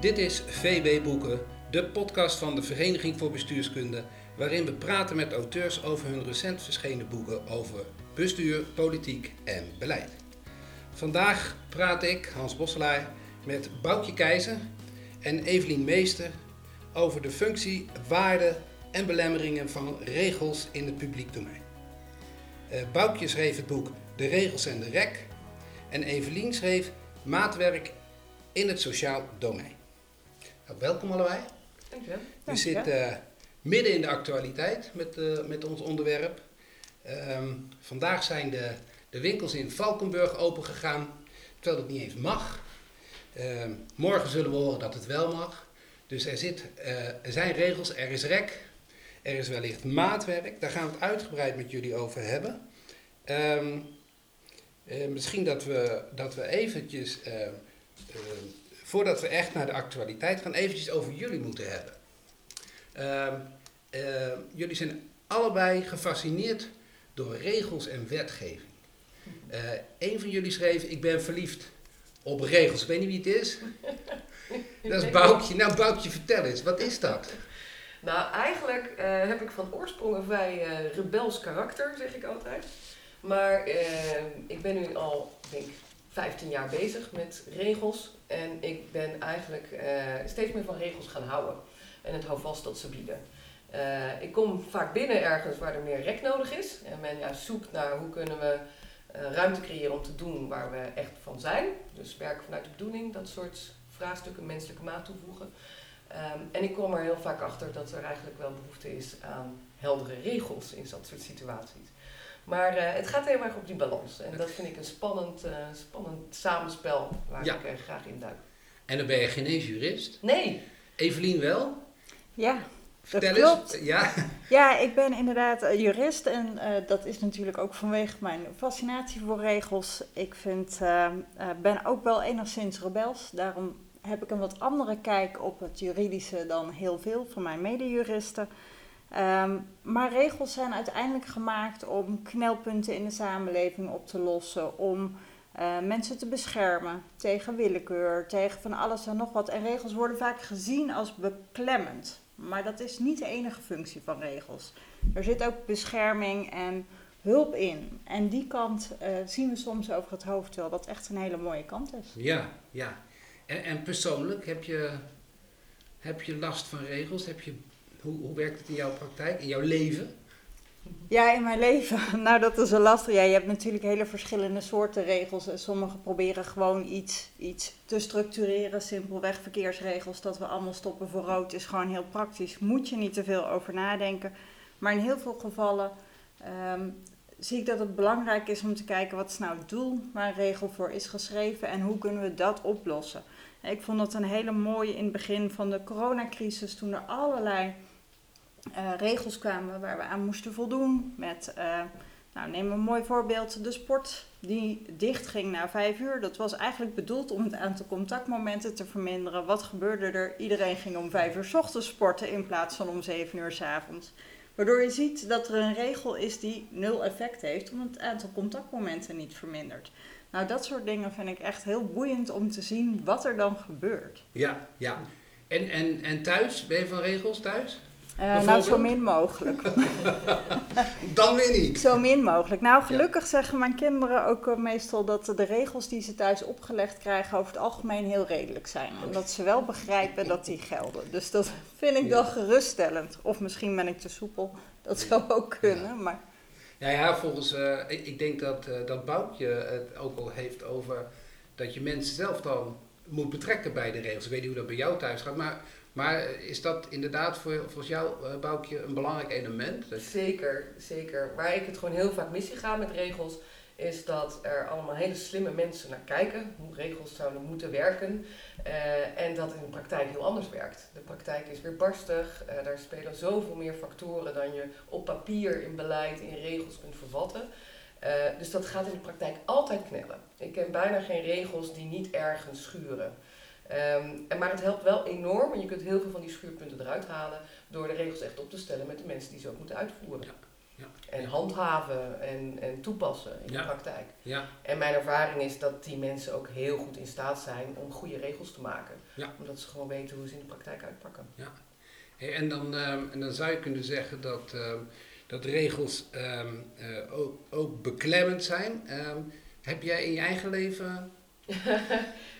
Dit is VB Boeken, de podcast van de Vereniging voor Bestuurskunde, waarin we praten met auteurs over hun recent verschenen boeken over bestuur, politiek en beleid. Vandaag praat ik, Hans Bosselaar, met Boukje Keizer en Evelien Meester over de functie, waarden en belemmeringen van regels in het publiek domein. Uh, Boukje schreef het boek De Regels en de Rek en Evelien schreef Maatwerk in het sociaal domein. Nou, welkom allebei. Dankjewel. We zitten uh, midden in de actualiteit met, uh, met ons onderwerp. Um, vandaag zijn de, de winkels in Valkenburg opengegaan, terwijl het niet eens mag. Um, morgen zullen we horen dat het wel mag. Dus er, zit, uh, er zijn regels, er is rek, er is wellicht maatwerk. Daar gaan we het uitgebreid met jullie over hebben. Um, misschien dat we, dat we eventjes voordat we echt naar de actualiteit gaan, eventjes over jullie moeten hebben. Uh, uh, jullie zijn allebei gefascineerd door regels en wetgeving. Uh, een van jullie schreef, ik ben verliefd op regels. Ik weet niet wie het is. dat is Boukje. Nou Boukje, vertel eens, wat is dat? Nou, eigenlijk heb ik van oorsprong een vrij rebels karakter, zeg ik altijd. Maar ik ben nu al, denk 15 jaar bezig met regels. En ik ben eigenlijk uh, steeds meer van regels gaan houden. En het hou vast dat ze bieden. Uh, ik kom vaak binnen ergens waar er meer rek nodig is. En men ja, zoekt naar hoe kunnen we uh, ruimte creëren om te doen waar we echt van zijn. Dus werken vanuit de bedoeling, dat soort vraagstukken, menselijke maat toevoegen. Um, en ik kom er heel vaak achter dat er eigenlijk wel behoefte is aan heldere regels in dat soort situaties. Maar uh, het gaat heel erg op die balans. En dat vind ik een spannend, uh, spannend samenspel waar Ja. ik uh, graag in duik. En dan ben je geen eens jurist. Nee, Evelien wel. Ja, dat Vertel klopt. eens. Ja. Ja, ik ben inderdaad eh, jurist en eh, dat is natuurlijk ook vanwege mijn fascinatie voor regels. Ik vind, eh, eh, ben ook wel enigszins rebels, daarom heb ik een wat andere kijk op het juridische dan heel veel van mijn medejuristen. Ehm, maar regels zijn uiteindelijk gemaakt om knelpunten in de samenleving op te lossen, om eh, mensen te beschermen tegen willekeur, tegen van alles en nog wat. En regels worden vaak gezien als beklemmend. Maar dat is niet de enige functie van regels. Er zit ook bescherming en hulp in. En die kant eh, zien we soms over het hoofd, terwijl dat echt een hele mooie kant is. Ja, ja. En, en persoonlijk, heb je, heb je last van regels? Heb je, hoe, werkt het in jouw praktijk, in jouw leven? Ja, in mijn leven. Nou, dat is een lastig. Ja, je hebt natuurlijk hele verschillende soorten regels. En Sommigen proberen gewoon iets, iets te structureren. Simpelweg verkeersregels, dat we allemaal stoppen voor rood, is gewoon heel praktisch. Moet je niet te veel over nadenken. Maar in heel veel gevallen ehm, zie ik dat het belangrijk is om te kijken wat is nou het doel waar een regel voor is geschreven en hoe kunnen we dat oplossen. Ik vond dat een hele mooie in het begin van de coronacrisis, toen er allerlei eh, regels kwamen waar we aan moesten voldoen. Met, eh, nou neem een mooi voorbeeld, de sport die dicht ging na vijf uur. Dat was eigenlijk bedoeld om het aantal contactmomenten te verminderen. Wat gebeurde er? Iedereen ging om vijf uur 's ochtends sporten in plaats van om zeven uur 's avonds. Waardoor je ziet dat er een regel is die nul effect heeft, omdat het aantal contactmomenten niet vermindert. Nou, dat soort dingen vind ik echt heel boeiend om te zien wat er dan gebeurt. Ja, ja. En, en, en thuis, ben je van regels thuis? Eh, nou, zo min mogelijk. Dan weer niet. Zo min mogelijk. Nou, gelukkig zeggen mijn kinderen ook eh, meestal dat de regels die ze thuis opgelegd krijgen over het algemeen heel redelijk zijn. En dat ze wel begrijpen dat die gelden. Dus dat vind ik Ja. wel geruststellend. Of misschien ben ik te soepel. Dat zou ook kunnen. Maar Ja, ja volgens, eh, ik, ik denk dat, dat Boukje het ook al heeft over dat je mensen zelf dan moet betrekken bij de regels. Ik weet niet hoe dat bij jou thuis gaat, maar, maar is dat inderdaad voor, volgens jou, Boukje, een belangrijk element? Zeker, zeker. Waar ik het gewoon heel vaak mis zie gaan met regels, is dat er allemaal hele slimme mensen naar kijken, hoe regels zouden moeten werken. eh, en dat in de praktijk heel anders werkt. De praktijk is weer barstig, eh, daar spelen zoveel meer factoren dan je op papier, in beleid, in regels kunt vervatten. Dus dat gaat in de praktijk altijd knellen. Ik ken bijna geen regels die niet ergens schuren. Ehm, en maar het helpt wel enorm en je kunt heel veel van die schuurpunten eruit halen door de regels echt op te stellen met de mensen die ze ook moeten uitvoeren. Ja. Ja. En handhaven en, en toepassen in Ja. de praktijk. Ja, En mijn ervaring is dat die mensen ook heel goed in staat zijn om goede regels te maken. Ja. Omdat ze gewoon weten hoe ze in de praktijk uitpakken. Hey, en, dan, ehm, en dan zou je kunnen zeggen dat, ehm, dat regels eh, ook, ook beklemmend zijn. Heb jij in je eigen leven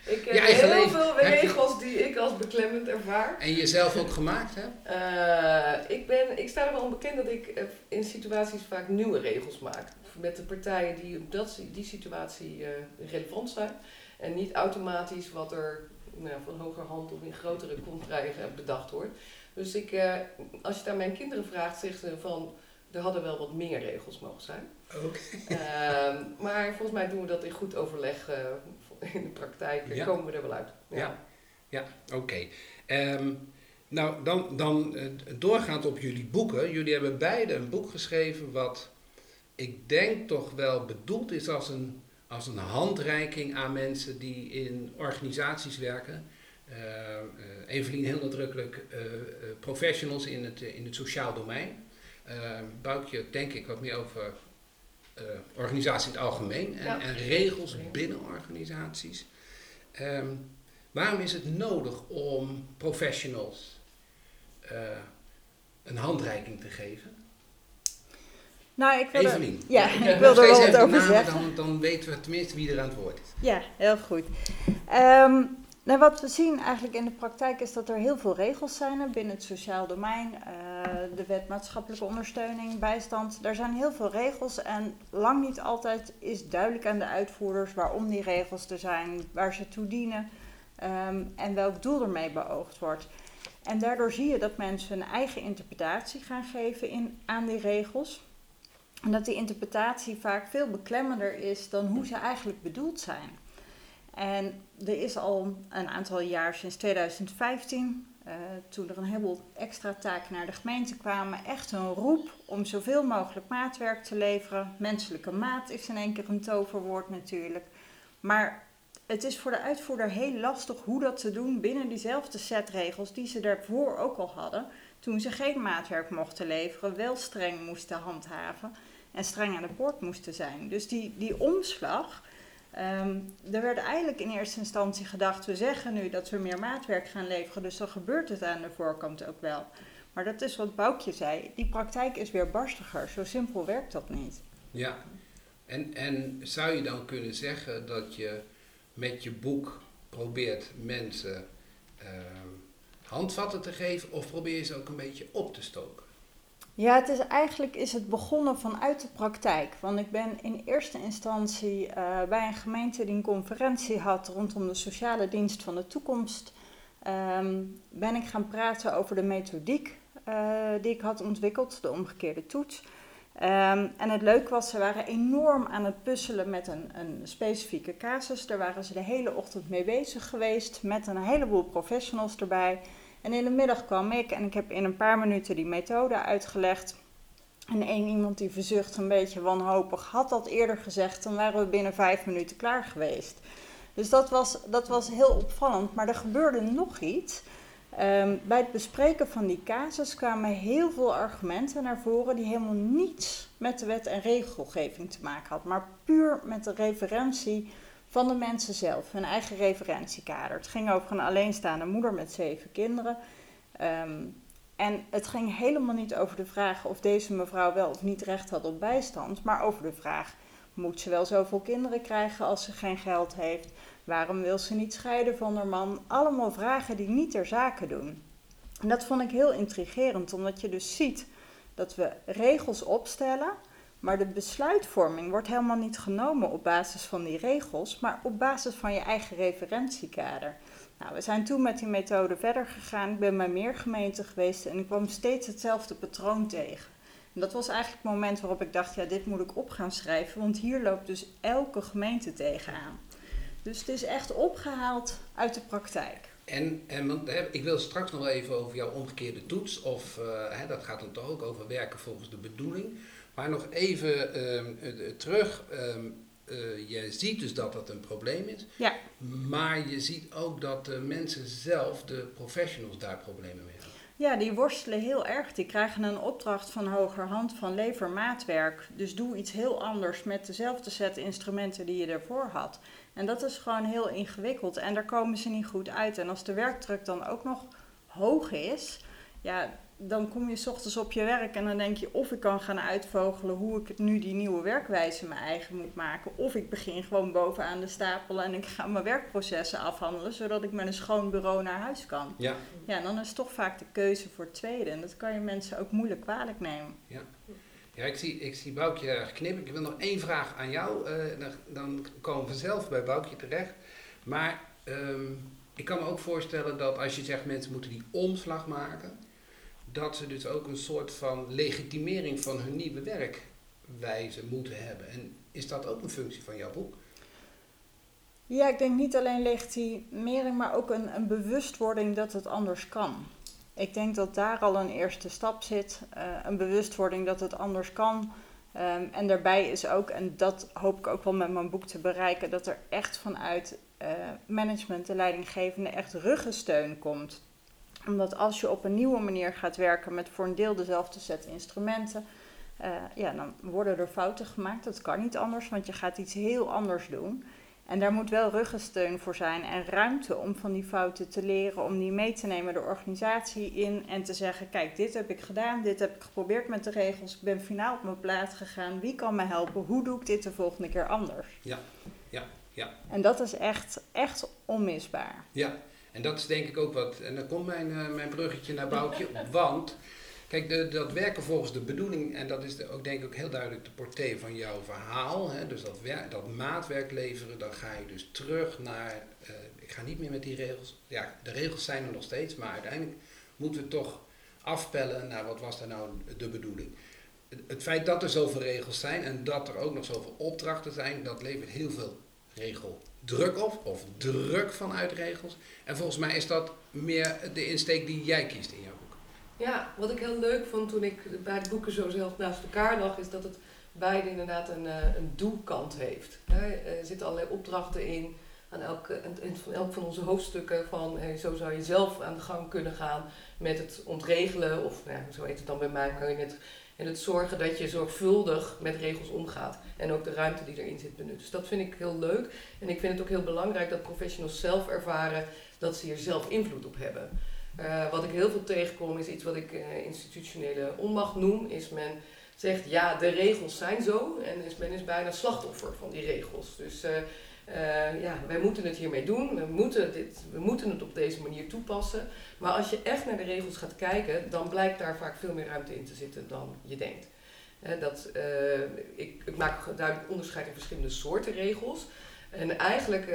Ik heb heel leven. veel regels die ik als beklemmend ervaar. en jezelf ook gemaakt hebt? Eh, ik, ben, ik sta er wel onbekend dat ik eh, in situaties vaak nieuwe regels maak. Met de partijen die op dat, die situatie eh, relevant zijn. En niet automatisch wat er nou, van hogerhand of in grotere contraien bedacht wordt. Dus ik, als je het aan mijn kinderen vraagt, zeggen ze van... Er hadden wel wat meer regels mogen zijn. Ook. Ehm, maar volgens mij doen we dat in goed overleg in de praktijk. Ja. komen we er wel uit. Ja. Ja, oké. Ehm, nou, dan, dan eh, doorgaand op jullie boeken. Jullie hebben beide een boek geschreven wat ik denk toch wel bedoeld is als een, als een handreiking aan mensen die in organisaties werken. Eh, Evelien heel nadrukkelijk eh, professionals in het, in het sociaal domein. Eh Boukje denk ik wat meer over eh, organisatie in het algemeen en, Ja. en regels binnen organisaties. Ehm, waarom is het nodig om professionals eh, een handreiking te geven? Nou, ik wilde, Evelien. ja, ik wilde er wel wat over zeggen. Dan, dan weten we tenminste wie er aan het woord is. Ja, heel goed. Ehm, nou, wat we zien eigenlijk in de praktijk is dat er heel veel regels zijn binnen het sociaal domein. eh, de wet maatschappelijke ondersteuning, bijstand. Er zijn heel veel regels en lang niet altijd is duidelijk aan de uitvoerders waarom die regels er zijn, waar ze toe dienen ehm, en welk doel ermee beoogd wordt. En daardoor zie je dat mensen hun eigen interpretatie gaan geven in, aan die regels. En dat die interpretatie vaak veel beklemmender is dan hoe ze eigenlijk bedoeld zijn. En er is al een aantal jaar, sinds 2015, eh, toen er een heleboel extra taken naar de gemeente kwamen, echt een roep om zoveel mogelijk maatwerk te leveren. Menselijke maat is in één keer een toverwoord natuurlijk. Maar het is voor de uitvoerder heel lastig hoe dat te doen binnen diezelfde set regels die ze daarvoor ook al hadden. Toen ze geen maatwerk mochten leveren, wel streng moesten handhaven en streng aan de poort moesten zijn. Dus die, die omslag, ehm, er werd eigenlijk in eerste instantie gedacht, we zeggen nu dat we meer maatwerk gaan leveren, dus dan gebeurt het aan de voorkant ook wel. Maar dat is wat Boukje zei, die praktijk is weer barstiger, zo simpel werkt dat niet. Ja, en, en zou je dan kunnen zeggen dat je met je boek probeert mensen ehm, handvatten te geven of probeer je ze ook een beetje op te stoken? Ja, het is eigenlijk is het begonnen vanuit de praktijk. Want ik ben in eerste instantie eh, bij een gemeente die een conferentie had rondom de sociale dienst van de toekomst. ehm, ben ik gaan praten over de methodiek eh, die ik had ontwikkeld, de omgekeerde toets. Ehm, en het leuke was, ze waren enorm aan het puzzelen met een, een specifieke casus. Daar waren ze de hele ochtend mee bezig geweest, met een heleboel professionals erbij. En in de middag kwam ik en ik heb in een paar minuten die methode uitgelegd. En één iemand die verzucht een beetje wanhopig had dat eerder gezegd, dan waren we binnen vijf minuten klaar geweest. Dus dat was, dat was heel opvallend. Maar er gebeurde nog iets. Ehm, bij het bespreken van die casus kwamen heel veel argumenten naar voren die helemaal niets met de wet en regelgeving te maken had, maar puur met de referentie van de mensen zelf, hun eigen referentiekader. Het ging over een alleenstaande moeder met zeven kinderen. Ehm, en het ging helemaal niet over de vraag of deze mevrouw wel of niet recht had op bijstand, maar over de vraag: moet ze wel zoveel kinderen krijgen als ze geen geld heeft? Waarom wil ze niet scheiden van haar man? Allemaal vragen die niet ter zake doen. En dat vond ik heel intrigerend, omdat je dus ziet dat we regels opstellen, maar de besluitvorming wordt helemaal niet genomen op basis van die regels, maar op basis van je eigen referentiekader. Nou, we zijn toen met die methode verder gegaan. Ik ben bij meer gemeenten geweest en ik kwam steeds hetzelfde patroon tegen. En dat was eigenlijk het moment waarop ik dacht, ja, dit moet ik op gaan schrijven, want hier loopt dus elke gemeente tegenaan. Dus het is echt opgehaald uit de praktijk. En, en want, ik wil straks nog even over jouw omgekeerde toets, of eh, hè, dat gaat dan toch ook over werken volgens de bedoeling. Maar nog even ehm, eh, terug. eh, je ziet dus dat dat een probleem is, Ja. maar je ziet ook dat de mensen zelf, de professionals, daar problemen mee hebben. Ja, die worstelen heel erg. Die krijgen een opdracht van hogerhand van lever maatwerk. Dus doe iets heel anders met dezelfde set instrumenten die je ervoor had. En dat is gewoon heel ingewikkeld en daar komen ze niet goed uit. En als de werkdruk dan ook nog hoog is, ja, dan kom je s ochtends op je werk en dan denk je of ik kan gaan uitvogelen hoe ik nu die nieuwe werkwijze mijn eigen moet maken. Of ik begin gewoon bovenaan de stapel en ik ga mijn werkprocessen afhandelen, zodat ik met een schoon bureau naar huis kan. Ja. Ja, dan is toch vaak de keuze voor het tweede. En dat kan je mensen ook moeilijk kwalijk nemen. Ja. Ja, ik zie, ik zie Boukje knippen. Ik wil nog één vraag aan jou. Uh, dan, dan, komen we vanzelf bij Boukje terecht. Maar um, ik kan me ook voorstellen dat als je zegt mensen moeten die omslag maken, dat ze dus ook een soort van legitimering van hun nieuwe werkwijze moeten hebben. En is dat ook een functie van jouw boek? Ja, ik denk niet alleen legitimering, maar ook een, een bewustwording dat het anders kan. Ik denk dat daar al een eerste stap zit, uh, een bewustwording dat het anders kan. Um, en daarbij is ook, en dat hoop ik ook wel met mijn boek te bereiken, dat er echt vanuit uh, management, de leidinggevende, echt ruggensteun komt. Omdat als je op een nieuwe manier gaat werken met voor een deel dezelfde set instrumenten, uh, ja, dan worden er fouten gemaakt. Dat kan niet anders, want je gaat iets heel anders doen. En daar moet wel ruggensteun voor zijn en ruimte om van die fouten te leren, om die mee te nemen de organisatie in en te zeggen: Kijk, dit heb ik gedaan, dit heb ik geprobeerd met de regels, ik ben finaal op mijn plaats gegaan, wie kan me helpen, hoe doe ik dit de volgende keer anders? Ja, ja, ja. En dat is echt, echt onmisbaar. Ja, en dat is denk ik ook wat, en dan komt mijn, uh, mijn bruggetje naar Boukje, want Kijk, de, dat werken volgens de bedoeling, en dat is ook denk ik ook heel duidelijk de portée van jouw verhaal. Hè? Dus dat, dat maatwerk leveren, dan ga je dus terug naar, uh, ik ga niet meer met die regels. Ja, de regels zijn er nog steeds, maar uiteindelijk moeten we toch afpellen naar wat was daar nou de bedoeling. Het feit dat er zoveel regels zijn en dat er ook nog zoveel opdrachten zijn, dat levert heel veel regeldruk op, of druk vanuit regels. En volgens mij is dat meer de insteek die jij kiest in jouw ja, wat ik heel leuk vond toen ik bij de boeken zo zelf naast elkaar lag, is dat het beide inderdaad een, uh, een doelkant heeft. Er zitten allerlei opdrachten in aan elke, van elk van onze hoofdstukken van zo zou je zelf aan de gang kunnen gaan met het ontregelen, of nou zo heet het dan bij mij, kan je het, en het zorgen dat je zorgvuldig met regels omgaat en ook de ruimte die erin zit benut. Dus dat vind ik heel leuk en ik vind het ook heel belangrijk dat professionals zelf ervaren dat ze hier zelf invloed op hebben. Uh, wat ik heel veel tegenkom is iets wat ik uh, institutionele onmacht noem. Is men zegt ja, de regels zijn zo en men is bijna slachtoffer van die regels. Dus uh, ja, wij moeten het hiermee doen, we moeten, dit, we moeten het op deze manier toepassen. Maar als je echt naar de regels gaat kijken, dan blijkt daar vaak veel meer ruimte in te zitten dan je denkt. dat, ik, ik maak duidelijk onderscheid in verschillende soorten regels. En eigenlijk,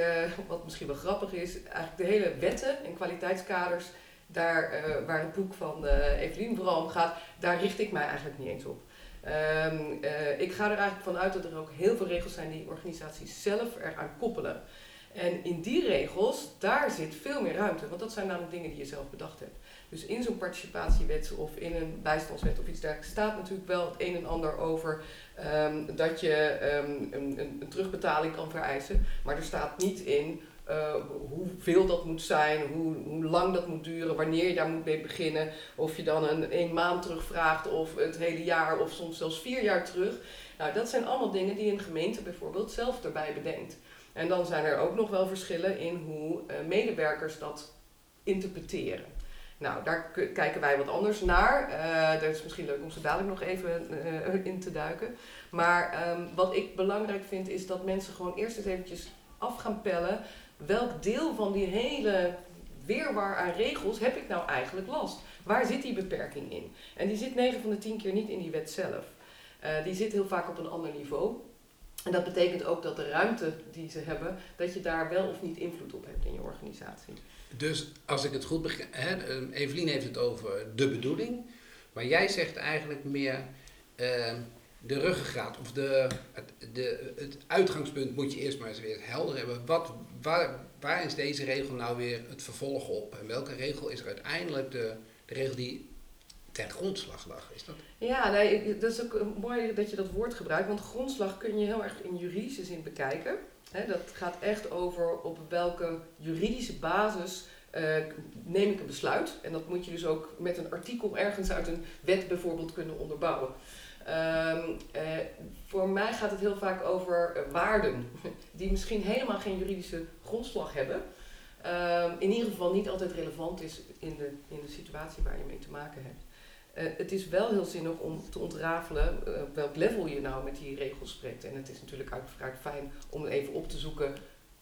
wat misschien wel grappig is, eigenlijk de hele wetten en kwaliteitskaders daar waar het boek van Evelien vooral om gaat, daar richt ik mij eigenlijk niet eens op. Um, uh, ik ga er eigenlijk vanuit dat er ook heel veel regels zijn die organisaties zelf eraan koppelen. En in die regels, daar zit veel meer ruimte, want dat zijn namelijk dingen die je zelf bedacht hebt. Dus in zo'n participatiewet of in een bijstandswet of iets dergelijks staat natuurlijk wel het een en ander over um, dat je een, een, een terugbetaling kan vereisen. Maar er staat niet in uh, hoeveel dat moet zijn, hoe, lang dat moet duren, wanneer je daar moet mee beginnen. Of je dan een, een maand terugvraagt of het hele jaar of soms zelfs vier jaar terug. Nou, dat zijn allemaal dingen die een gemeente bijvoorbeeld zelf erbij bedenkt. En dan zijn er ook nog wel verschillen in hoe uh, medewerkers dat interpreteren. Nou, daar kijken wij wat anders naar. Uh, dat is misschien leuk om ze dadelijk nog even in te duiken. Maar um, wat ik belangrijk vind is dat mensen gewoon eerst eens eventjes af gaan pellen welk deel van die hele weerwar aan regels heb ik nou eigenlijk last? Waar zit die beperking in? En die zit 9 van de 10 keer niet in die wet zelf. Uh, die zit heel vaak op een ander niveau. En dat betekent ook dat de ruimte die ze hebben, dat je daar wel of niet invloed op hebt in je organisatie. Dus als ik het goed begrijp, Evelien heeft het over de bedoeling, maar jij zegt eigenlijk meer. Uh, de ruggengraat of de, het, de, het uitgangspunt moet je eerst maar eens weer helder hebben. Wat, waar, waar is deze regel nou weer het vervolg op? En welke regel is er uiteindelijk de, de regel die ten grondslag lag? Is dat? Ja, nee, dat is ook mooi dat je dat woord gebruikt, want grondslag kun je heel erg in juridische zin bekijken. dat gaat echt over op welke juridische basis eh, neem ik een besluit. En dat moet je dus ook met een artikel ergens uit een wet bijvoorbeeld kunnen onderbouwen. Ehm, eh, voor mij gaat het heel vaak over eh, waarden, die misschien helemaal geen juridische grondslag hebben. Ehm, in ieder geval niet altijd relevant is in de, in de situatie waar je mee te maken hebt. Eh, het is wel heel zinnig om te ontrafelen uh, welk level je nou met die regels spreekt. En het is natuurlijk uiteraard fijn om even op te zoeken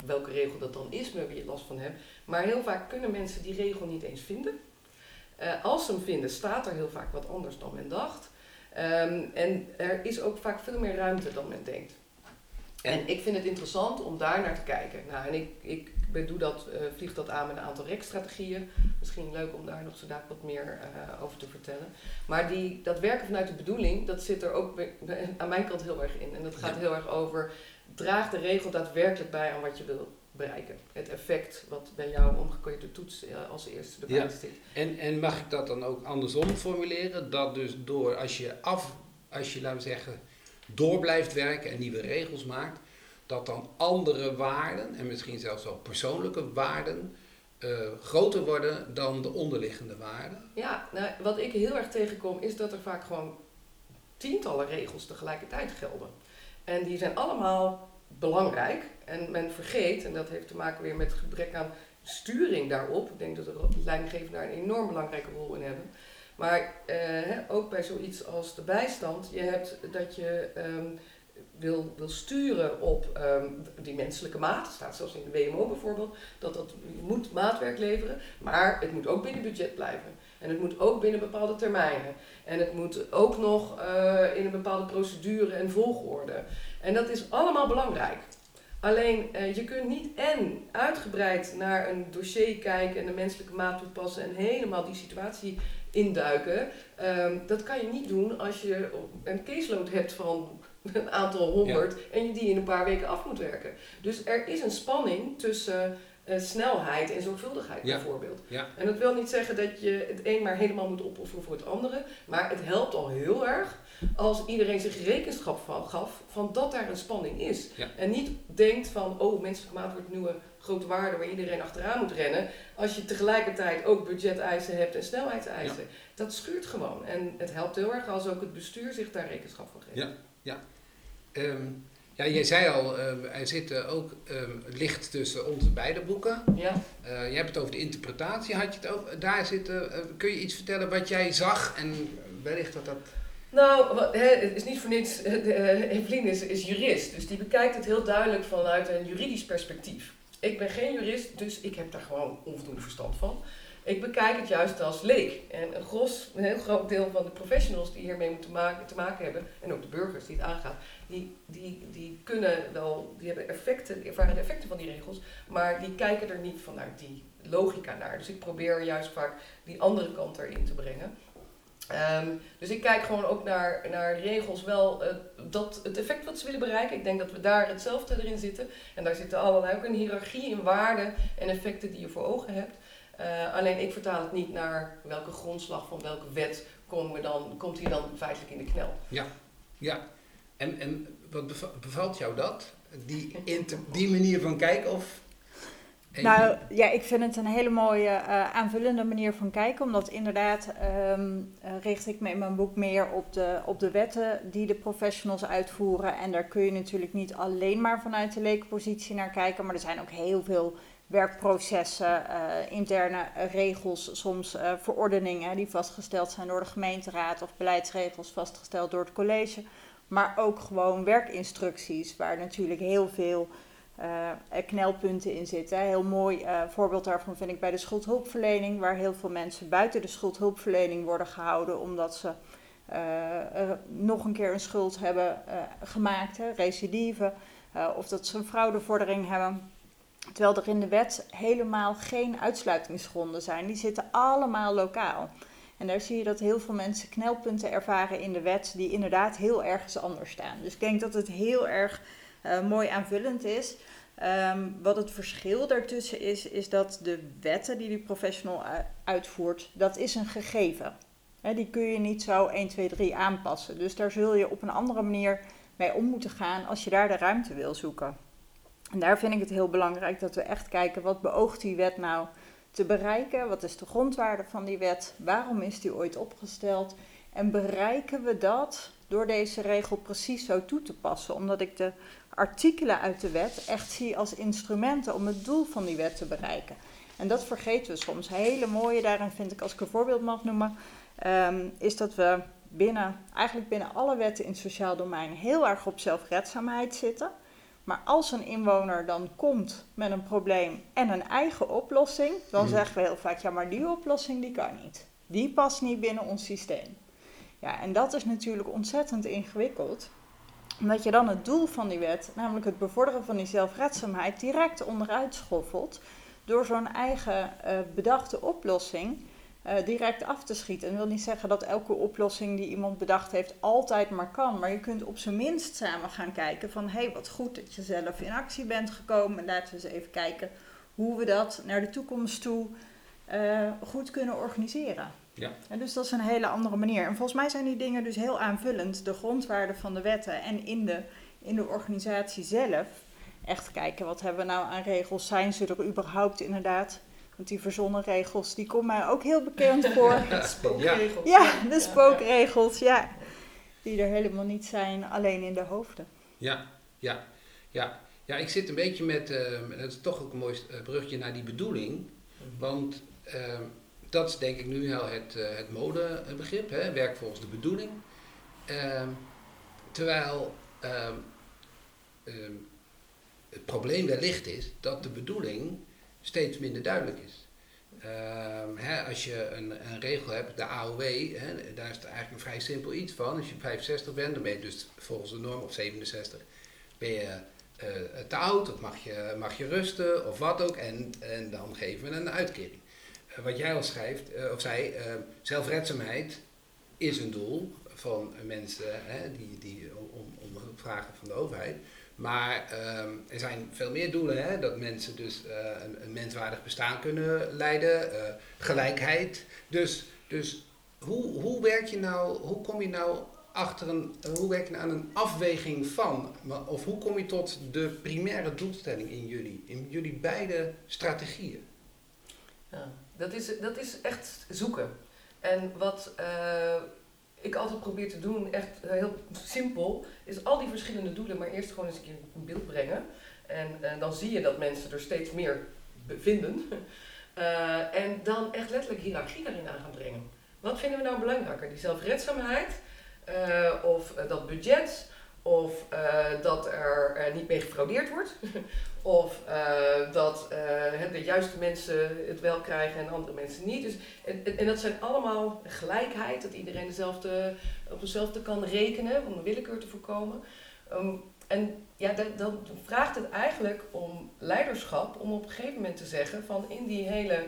welke regel dat dan is, waar je last van hebt. Maar heel vaak kunnen mensen die regel niet eens vinden. Als ze hem vinden, staat er heel vaak wat anders dan men dacht. Um, en er is ook vaak veel meer ruimte dan men denkt. En ik vind het interessant om daar naar te kijken. Nou, en ik, ik doe dat, uh, vlieg dat aan met een aantal rekstrategieën. Misschien leuk om daar nog zo wat meer uh, over te vertellen. Maar die, dat werken vanuit de bedoeling, dat zit er ook aan mijn kant heel erg in. En dat gaat heel erg over, draag de regel daadwerkelijk bij aan wat je wil bereiken. Het effect wat bij jou omgekeerde toets uh, als eerste erbij Ja. zit. En, en mag ik dat dan ook andersom formuleren? Dat dus door als je af, als je laten we zeggen, door blijft werken en nieuwe regels maakt, dat dan andere waarden en misschien zelfs wel persoonlijke waarden eh, groter worden dan de onderliggende waarden. Ja, nou, wat ik heel erg tegenkom is dat er vaak gewoon tientallen regels tegelijkertijd gelden. En die zijn allemaal belangrijk. En men vergeet, en dat heeft te maken weer met gebrek aan sturing daarop. Ik denk dat de leidinggevenden daar een enorm belangrijke rol in hebben. Maar eh, ook bij zoiets als de bijstand, je hebt dat je ehm, wil, wil sturen op ehm, die menselijke maat. Staat zelfs in de WMO bijvoorbeeld, dat, dat moet maatwerk leveren, maar het moet ook binnen budget blijven. En het moet ook binnen bepaalde termijnen. En het moet ook nog eh, in een bepaalde procedure en volgorde. En dat is allemaal belangrijk. Alleen uh, je kunt niet en uitgebreid naar een dossier kijken en de menselijke maat toepassen en helemaal die situatie induiken. Um, dat kan je niet doen als je een caseload hebt van een aantal honderd ja. en je die in een paar weken af moet werken. Dus er is een spanning tussen uh, snelheid en zorgvuldigheid Ja. bijvoorbeeld. Ja. En dat wil niet zeggen dat je het een maar helemaal moet opofferen voor het andere, maar het helpt al heel erg als iedereen zich rekenschap van gaf van dat daar een spanning is. Ja. En niet denkt van, oh, menselijke maat wordt een nieuwe grote waarde waar iedereen achteraan moet rennen. Als je tegelijkertijd ook budgeteisen hebt en snelheidseisen. Dat schuurt gewoon. En het helpt heel erg als ook het bestuur zich daar rekenschap van geeft. Ja. Um, ja, jij zei al, uh, er zit uh, ook um, licht tussen onze beide boeken. Ja. Uh, je hebt het over de interpretatie, had je het over, daar zitten, kun je iets vertellen wat jij zag en wellicht dat dat... Nou, het is niet voor niets, Evelien is, is jurist, dus die bekijkt het heel duidelijk vanuit een juridisch perspectief. Ik ben geen jurist, dus ik heb daar gewoon onvoldoende verstand van. Ik bekijk het juist als leek. En een, gros, een heel groot deel van de professionals die hiermee moeten maken, te maken hebben, en ook de burgers die het aangaan, die, die, die kunnen wel, die hebben effecten, ervaren de effecten van die regels, maar die kijken er niet vanuit die logica naar. Dus ik probeer juist vaak die andere kant erin te brengen. Um, dus ik kijk gewoon ook naar, naar regels wel uh, dat het effect wat ze willen bereiken. Ik denk dat we daar hetzelfde erin zitten. En daar zitten allerlei ook een hiërarchie in waarden en effecten die je voor ogen hebt. Uh, alleen ik vertaal het niet naar welke grondslag van welke wet komen we dan, komt hier dan feitelijk in de knel. Ja, ja. En, en wat bevalt jou dat? Die, die manier van kijken of... Nou ja, ik vind het een hele mooie uh, aanvullende manier van kijken. Omdat inderdaad um, uh, richt ik me in mijn boek meer op de, op de wetten die de professionals uitvoeren. En daar kun je natuurlijk niet alleen maar vanuit de leekpositie naar kijken. Maar er zijn ook heel veel werkprocessen, uh, interne regels, soms verordeningen die vastgesteld zijn door de gemeenteraad of beleidsregels vastgesteld door het college. Maar ook gewoon werkinstructies waar natuurlijk heel veel uh, knelpunten in zitten. Heel mooi voorbeeld daarvan vind ik bij de schuldhulpverlening, waar heel veel mensen buiten de schuldhulpverlening worden gehouden omdat ze nog een keer een schuld hebben gemaakt, hè, recidive, of dat ze een fraudevordering hebben. Terwijl er in de wet helemaal geen uitsluitingsgronden zijn. Die zitten allemaal lokaal. En daar zie je dat heel veel mensen knelpunten ervaren in de wet die inderdaad heel ergens anders staan. Dus ik denk dat het heel erg uh, mooi aanvullend is. Um, wat het verschil daartussen is, is dat de wetten die die professional uitvoert, dat is een gegeven. He, die kun je niet zo 1, 2, 3 aanpassen. Dus daar zul je op een andere manier mee om moeten gaan als je daar de ruimte wil zoeken. En daar vind ik het heel belangrijk dat we echt kijken wat beoogt die wet nou te bereiken? Wat is de grondwaarde van die wet? Waarom is die ooit opgesteld? En bereiken we dat door deze regel precies zo toe te passen? Omdat ik de artikelen uit de wet echt zie als instrumenten om het doel van die wet te bereiken. En dat vergeten we soms. Hele mooie daarin vind ik, als ik een voorbeeld mag noemen, ehm, is dat we binnen, eigenlijk binnen alle wetten in het sociaal domein heel erg op zelfredzaamheid zitten. Maar als een inwoner dan komt met een probleem en een eigen oplossing, dan mhm. zeggen we heel vaak, ja maar die oplossing die kan niet. Die past niet binnen ons systeem. Ja, en dat is natuurlijk ontzettend ingewikkeld. Omdat je dan het doel van die wet, namelijk het bevorderen van die zelfredzaamheid, direct onderuit schoffelt door zo'n eigen uh, bedachte oplossing uh, direct af te schieten. En wil niet zeggen dat elke oplossing die iemand bedacht heeft altijd maar kan. Maar je kunt op zijn minst samen gaan kijken van... hé, hey, wat goed dat je zelf in actie bent gekomen. En laten we eens even kijken hoe we dat naar de toekomst toe uh, goed kunnen organiseren. Ja. En dus dat is een hele andere manier. En volgens mij zijn die dingen dus heel aanvullend. De grondwaarden van de wetten en in de, in de organisatie zelf. Echt kijken, wat hebben we nou aan regels? Zijn ze er überhaupt inderdaad? Want die verzonnen regels, die komen mij ook heel bekend voor. de spookregels. Ja, de spookregels, ja. Die er helemaal niet zijn, alleen in de hoofden. Ja, ja, ja. Ja, ik zit een beetje met, uh, dat is toch ook een mooi eh, brugje naar die bedoeling. Mhm. Want uh, dat is denk ik nu heel het, uh, het modebegrip, hè? werk volgens de bedoeling. Ehm, terwijl ehm, het probleem wellicht is dat de bedoeling steeds minder duidelijk is. Ehm, hè, als je een, een, regel hebt, de AOW, hè, daar is het eigenlijk een vrij simpel iets van. Als je 65 bent, dan ben je dus volgens de norm, of 67, ben je uh, te oud, of mag je, mag je rusten, of wat ook, en, en dan geven we een uitkering. Uh, wat jij al schrijft, uh, of zei, zelfredzaamheid is een doel van mensen hè, die, die om, om hulp vragen van de overheid. Maar er zijn veel meer doelen, hè? dat mensen dus een, een, menswaardig bestaan kunnen leiden, gelijkheid. Dus, dus hoe, hoe werk je nou, hoe kom je nou achter een, hoe werk je nou aan een afweging van, of hoe kom je tot de primaire doelstelling in jullie, in jullie beide strategieën? Ja, dat is, dat is echt zoeken. En wat uh, ik altijd probeer te doen, echt heel simpel, is al die verschillende doelen maar eerst gewoon eens een keer in beeld brengen. En, en dan zie je dat mensen er steeds meer bevinden. En dan echt letterlijk hiërarchie daarin aan gaan brengen. Wat vinden we nou belangrijker? Die zelfredzaamheid of dat budget of dat er niet mee gefraudeerd wordt. of uh, dat de juiste mensen het wel krijgen en andere mensen niet. Dus, en, en dat zijn allemaal gelijkheid, dat iedereen dezelfde, op dezelfde kan rekenen om de willekeur te voorkomen. Um, en ja, dat, dan vraagt het eigenlijk om leiderschap om op een gegeven moment te zeggen van in die hele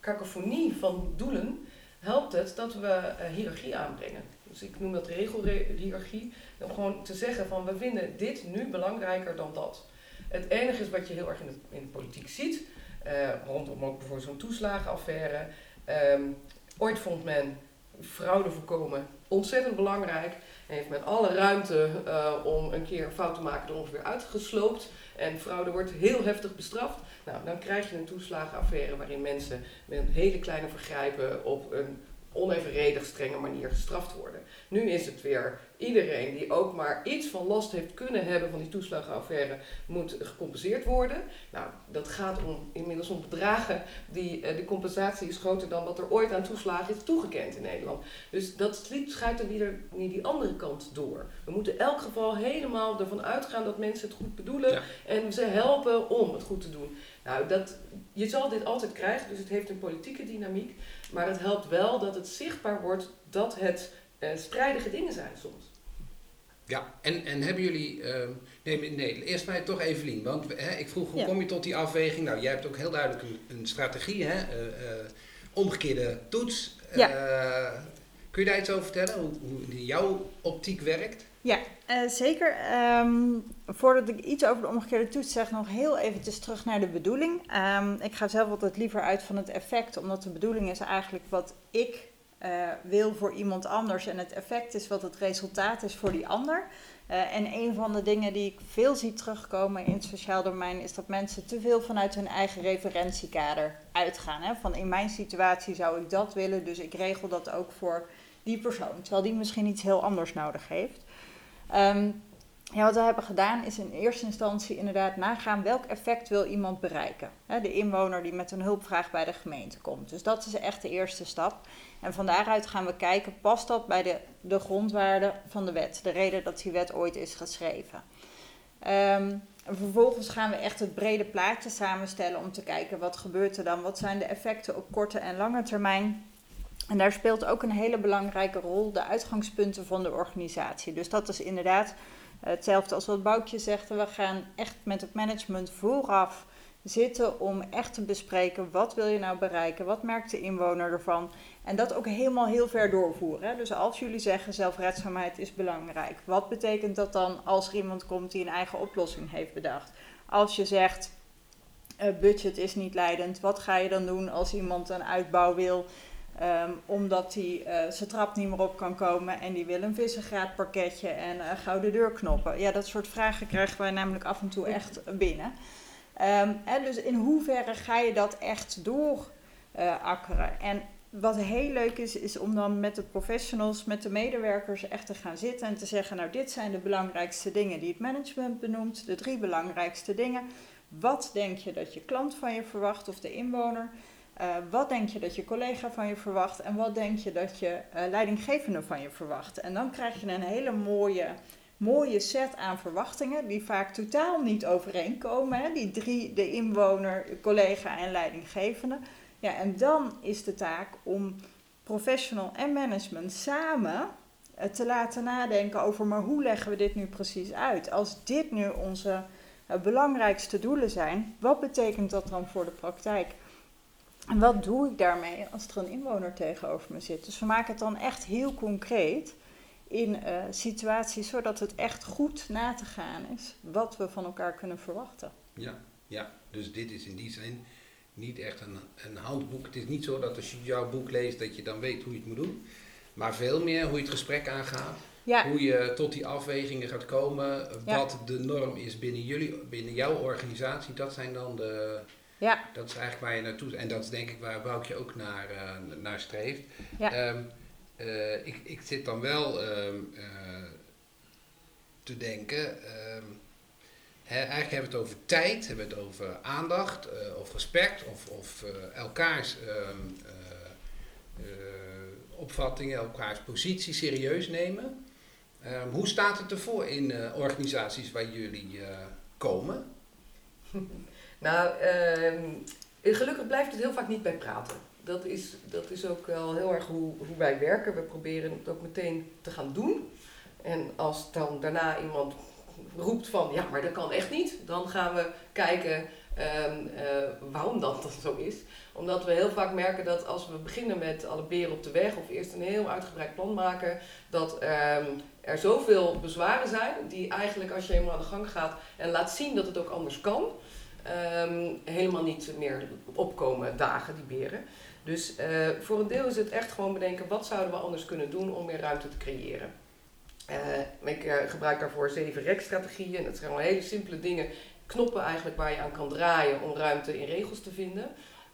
cacophonie van doelen helpt het dat we hiërarchie aanbrengen. Dus ik noem dat regelhiërarchie. Om gewoon te zeggen van we vinden dit nu belangrijker dan dat. Het enige is wat je heel erg in de, in de politiek ziet, uh, rondom ook bijvoorbeeld zo'n toeslagenaffaire. Um, ooit vond men fraude voorkomen ontzettend belangrijk. En heeft men alle ruimte uh, om een keer fout te maken er ongeveer uitgesloopt. En fraude wordt heel heftig bestraft. Nou, dan krijg je een toeslagenaffaire waarin mensen met hele kleine vergrijpen op een onevenredig strenge manier gestraft worden. Nu is het weer iedereen die ook maar iets van last heeft kunnen hebben van die toeslagenaffaire moet gecompenseerd worden. Nou, dat gaat om, inmiddels om bedragen die uh, de compensatie is groter dan wat er ooit aan toeslagen is toegekend in Nederland. Dus dat schuift er weer niet die andere kant door. We moeten in elk geval helemaal ervan uitgaan dat mensen het goed bedoelen en ze helpen om het goed te doen. Nou, dat, je zal dit altijd krijgen, dus het heeft een politieke dynamiek. Maar het helpt wel dat het zichtbaar wordt dat het uh, strijdige dingen zijn soms. Ja, en, en hebben jullie. Uh, nee, nee, eerst mij toch Evelien. Want hè, ik vroeg hoe kom je tot die afweging? Nou, jij hebt ook heel duidelijk een, een strategie, hè? Uh, omgekeerde toets. Ja. kun je daar iets over vertellen? Hoe, hoe jouw optiek werkt? Ja, uh, zeker. Um, voordat ik iets over de omgekeerde toets zeg, nog heel eventjes terug naar de bedoeling. Um, ik ga zelf altijd liever uit van het effect, omdat de bedoeling is eigenlijk wat ik eh, wil voor iemand anders en het effect is wat het resultaat is voor die ander. Uh, en een van de dingen die ik veel zie terugkomen in het sociaal domein is dat mensen te veel vanuit hun eigen referentiekader uitgaan. Hè? Van in mijn situatie zou ik dat willen, dus ik regel dat ook voor die persoon. Terwijl die misschien iets heel anders nodig heeft. Um, ja, wat we hebben gedaan is in eerste instantie inderdaad nagaan welk effect wil iemand bereiken. de inwoner die met een hulpvraag bij de gemeente komt. Dus dat is echt de eerste stap. En van daaruit gaan we kijken, past dat bij de, de grondwaarden van de wet? De reden dat die wet ooit is geschreven. Um, vervolgens gaan we echt het brede plaatje samenstellen om te kijken wat gebeurt er dan? Wat zijn de effecten op korte en lange termijn? En daar speelt ook een hele belangrijke rol de uitgangspunten van de organisatie. Dus dat is inderdaad Hetzelfde als wat Boukje zegt, we gaan echt met het management vooraf zitten om echt te bespreken wat wil je nou bereiken, wat merkt de inwoner ervan en dat ook helemaal heel ver doorvoeren. Dus als jullie zeggen zelfredzaamheid is belangrijk, wat betekent dat dan als er iemand komt die een eigen oplossing heeft bedacht? Als je zegt uh, budget is niet leidend, wat ga je dan doen als iemand een uitbouw wil Um, omdat hij uh, zijn trap niet meer op kan komen en die wil een vissengraat pakketje en uh, gouden deurknoppen. Ja, dat soort vragen krijgen wij namelijk af en toe echt binnen. Um, hè, dus in hoeverre ga je dat echt doorakkeren? Uh, en wat heel leuk is, is om dan met de professionals, met de medewerkers echt te gaan zitten en te zeggen, nou dit zijn de belangrijkste dingen die het management benoemt, de drie belangrijkste dingen. Wat denk je dat je klant van je verwacht of de inwoner? Uh, wat denk je dat je collega van je verwacht en wat denk je dat je uh, leidinggevende van je verwacht? En dan krijg je een hele mooie, mooie set aan verwachtingen die vaak totaal niet overeenkomen. Hè? Die drie, de inwoner, collega en leidinggevende. Ja, en dan is de taak om professional en management samen uh, te laten nadenken over, maar hoe leggen we dit nu precies uit? Als dit nu onze belangrijkste doelen zijn, wat betekent dat dan voor de praktijk? En wat doe ik daarmee als er een inwoner tegenover me zit? Dus we maken het dan echt heel concreet in uh, situaties, zodat het echt goed na te gaan is wat we van elkaar kunnen verwachten. Ja, ja. dus dit is in die zin niet echt een, een handboek. Het is niet zo dat als je jouw boek leest dat je dan weet hoe je het moet doen. Maar veel meer hoe je het gesprek aangaat. Ja. Hoe je tot die afwegingen gaat komen. Wat de norm is binnen, jullie, binnen jouw organisatie. Dat zijn dan de, ja. Dat is eigenlijk waar je naartoe En dat is denk ik waar Boukje ook naar, uh, naar streeft. Ja. Um, uh, ik, ik zit dan wel um, uh, te denken. Um, hè, eigenlijk hebben we het over tijd, hebben we het over aandacht of respect of, of elkaars opvattingen, elkaars positie serieus nemen. hoe staat het ervoor in organisaties waar jullie komen? Nou, uh, gelukkig blijft het heel vaak niet bij praten. Dat is, dat is ook wel heel erg hoe, hoe wij werken. We proberen het ook meteen te gaan doen. En als dan daarna iemand roept van ja, maar dat kan echt niet, dan gaan we kijken um, uh, waarom dat, dat zo is. Omdat we heel vaak merken dat als we beginnen met alle beren op de weg of eerst een heel uitgebreid plan maken, dat um, er zoveel bezwaren zijn die eigenlijk als je helemaal aan de gang gaat en laat zien dat het ook anders kan, um, helemaal niet meer opkomen dagen, die beren. Dus uh, voor een deel is het echt gewoon bedenken wat zouden we anders kunnen doen om meer ruimte te creëren. Uh, ik uh, gebruik daarvoor zeven rekstrategieën. Dat zijn gewoon hele simpele dingen, knoppen eigenlijk waar je aan kan draaien om ruimte in regels te vinden.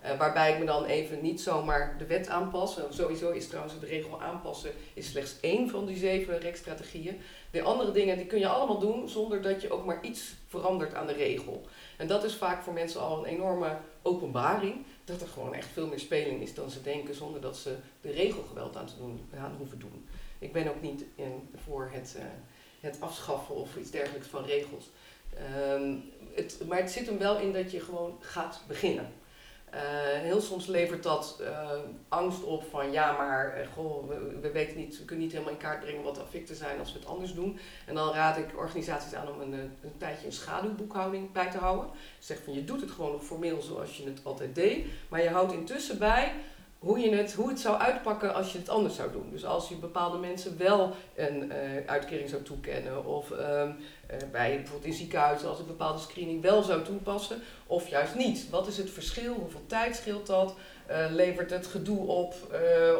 Uh, waarbij ik me dan even niet zomaar de wet aanpas. sowieso is trouwens de regel aanpassen is slechts één van die zeven rekstrategieën. De andere dingen die kun je allemaal doen zonder dat je ook maar iets verandert aan de regel. En dat is vaak voor mensen al een enorme openbaring. Dat er gewoon echt veel meer speling is dan ze denken zonder dat ze de regelgeweld aan te doen aan hoeven doen. Ik ben ook niet in, voor het, uh, het afschaffen of iets dergelijks van regels. Um, het, maar het zit hem wel in dat je gewoon gaat beginnen. Uh, heel soms levert dat uh, angst op van ja, maar uh, goh, we, we, weten niet, we kunnen niet helemaal in kaart brengen wat de effecten zijn als we het anders doen. En dan raad ik organisaties aan om een, een tijdje een schaduwboekhouding bij te houden. Zeg van je doet het gewoon formeel zoals je het altijd deed, maar je houdt intussen bij hoe, je het, hoe het zou uitpakken als je het anders zou doen. Dus als je bepaalde mensen wel een uh, uitkering zou toekennen, of ehm, eh, bij bijvoorbeeld in ziekenhuizen als een bepaalde screening wel zou toepassen, of juist niet. Wat is het verschil? Hoeveel tijd scheelt dat? Uh, levert het gedoe op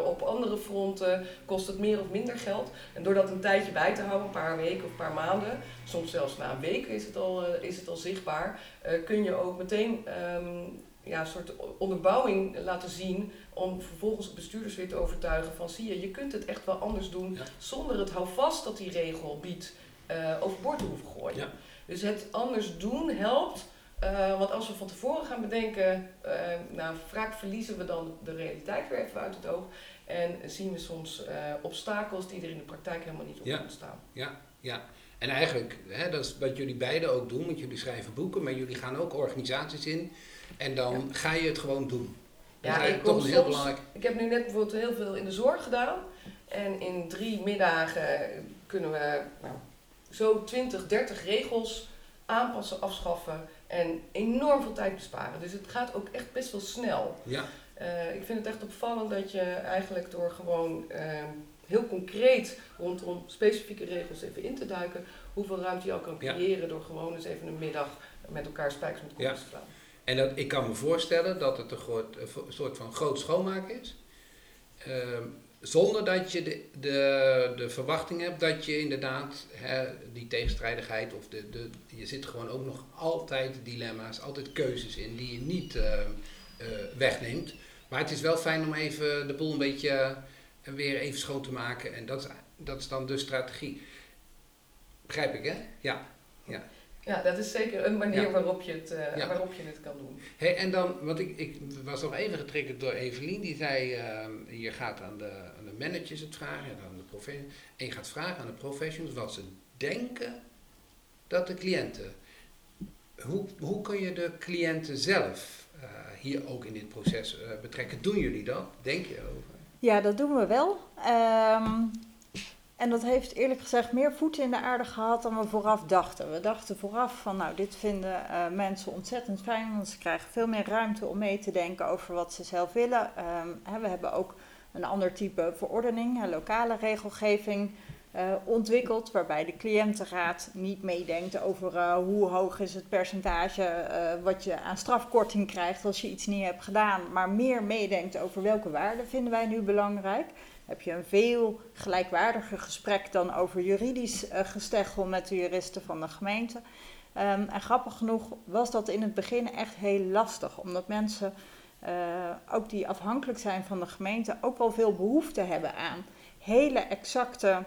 op andere fronten? Kost het meer of minder geld? En door dat een tijdje bij te houden, een paar weken of een paar maanden, soms zelfs na een week is het al, is het al zichtbaar, kun je ook meteen um, ja, een soort onderbouwing laten zien om vervolgens bestuurders weer te overtuigen van zie je, je kunt het echt wel anders doen zonder het houvast dat die regel biedt uh, overboord te hoeven gooien. Ja. Dus het anders doen helpt. Uh, want als we van tevoren gaan bedenken, uh, nou vaak verliezen we dan de realiteit weer even uit het oog. En zien we soms obstakels die er in de praktijk helemaal niet op ja. staan. Ja, ja. En eigenlijk, hè, dat is wat jullie beiden ook doen, want jullie schrijven boeken, maar jullie gaan ook organisaties in. En dan ga je het gewoon doen. Ja, ik, toch heel belangrijk. ik heb nu net bijvoorbeeld heel veel in de zorg gedaan. En in drie middagen kunnen we nou, zo 20, 30 regels aanpassen, afschaffen en enorm veel tijd besparen. Dus het gaat ook echt best wel snel. Ja. Uh, ik vind het echt opvallend dat je eigenlijk door gewoon uh, heel concreet rondom specifieke regels even in te duiken, hoeveel ruimte je al kan creëren door gewoon eens even een middag met elkaar spijkers met koppen ja. te slaan. En dat, ik kan me voorstellen dat het een, soort van groot schoonmaak is. Ehm, zonder dat je de, de, de verwachting hebt dat je inderdaad hè, die tegenstrijdigheid of de, de, je zit gewoon ook nog altijd dilemma's, altijd keuzes in die je niet uh, uh, wegneemt. Maar het is wel fijn om even de boel een beetje uh, weer even schoon te maken en dat is, dat is dan de strategie. Begrijp ik hè? Ja. ja. Ja, dat is zeker een manier waarop, je het, uh, waarop je het kan doen. Hey, en dan, want ik, ik was nog even getriggerd door Evelien, die zei, uh, je gaat aan de, aan de managers het vragen en aan de professionals, en je gaat vragen aan de professionals wat ze denken dat de cliënten, hoe, hoe kun je de cliënten zelf uh, hier ook in dit proces betrekken? Doen jullie dat? Denk je over? Ja, dat doen we wel. Um, en dat heeft eerlijk gezegd meer voeten in de aarde gehad dan we vooraf dachten. We dachten vooraf van nou, dit vinden uh, mensen ontzettend fijn, want ze krijgen veel meer ruimte om mee te denken over wat ze zelf willen. Um, hè, we hebben ook een ander type verordening, lokale regelgeving uh, ontwikkeld, waarbij de cliëntenraad niet meedenkt over uh, hoe hoog is het percentage wat je aan strafkorting krijgt als je iets niet hebt gedaan, maar meer meedenkt over welke waarden vinden wij nu belangrijk heb je een veel gelijkwaardiger gesprek dan over juridisch uh, gesteggel met de juristen van de gemeente. Um, en grappig genoeg was dat in het begin echt heel lastig, omdat mensen, uh, ook die afhankelijk zijn van de gemeente, ook wel veel behoefte hebben aan hele exacte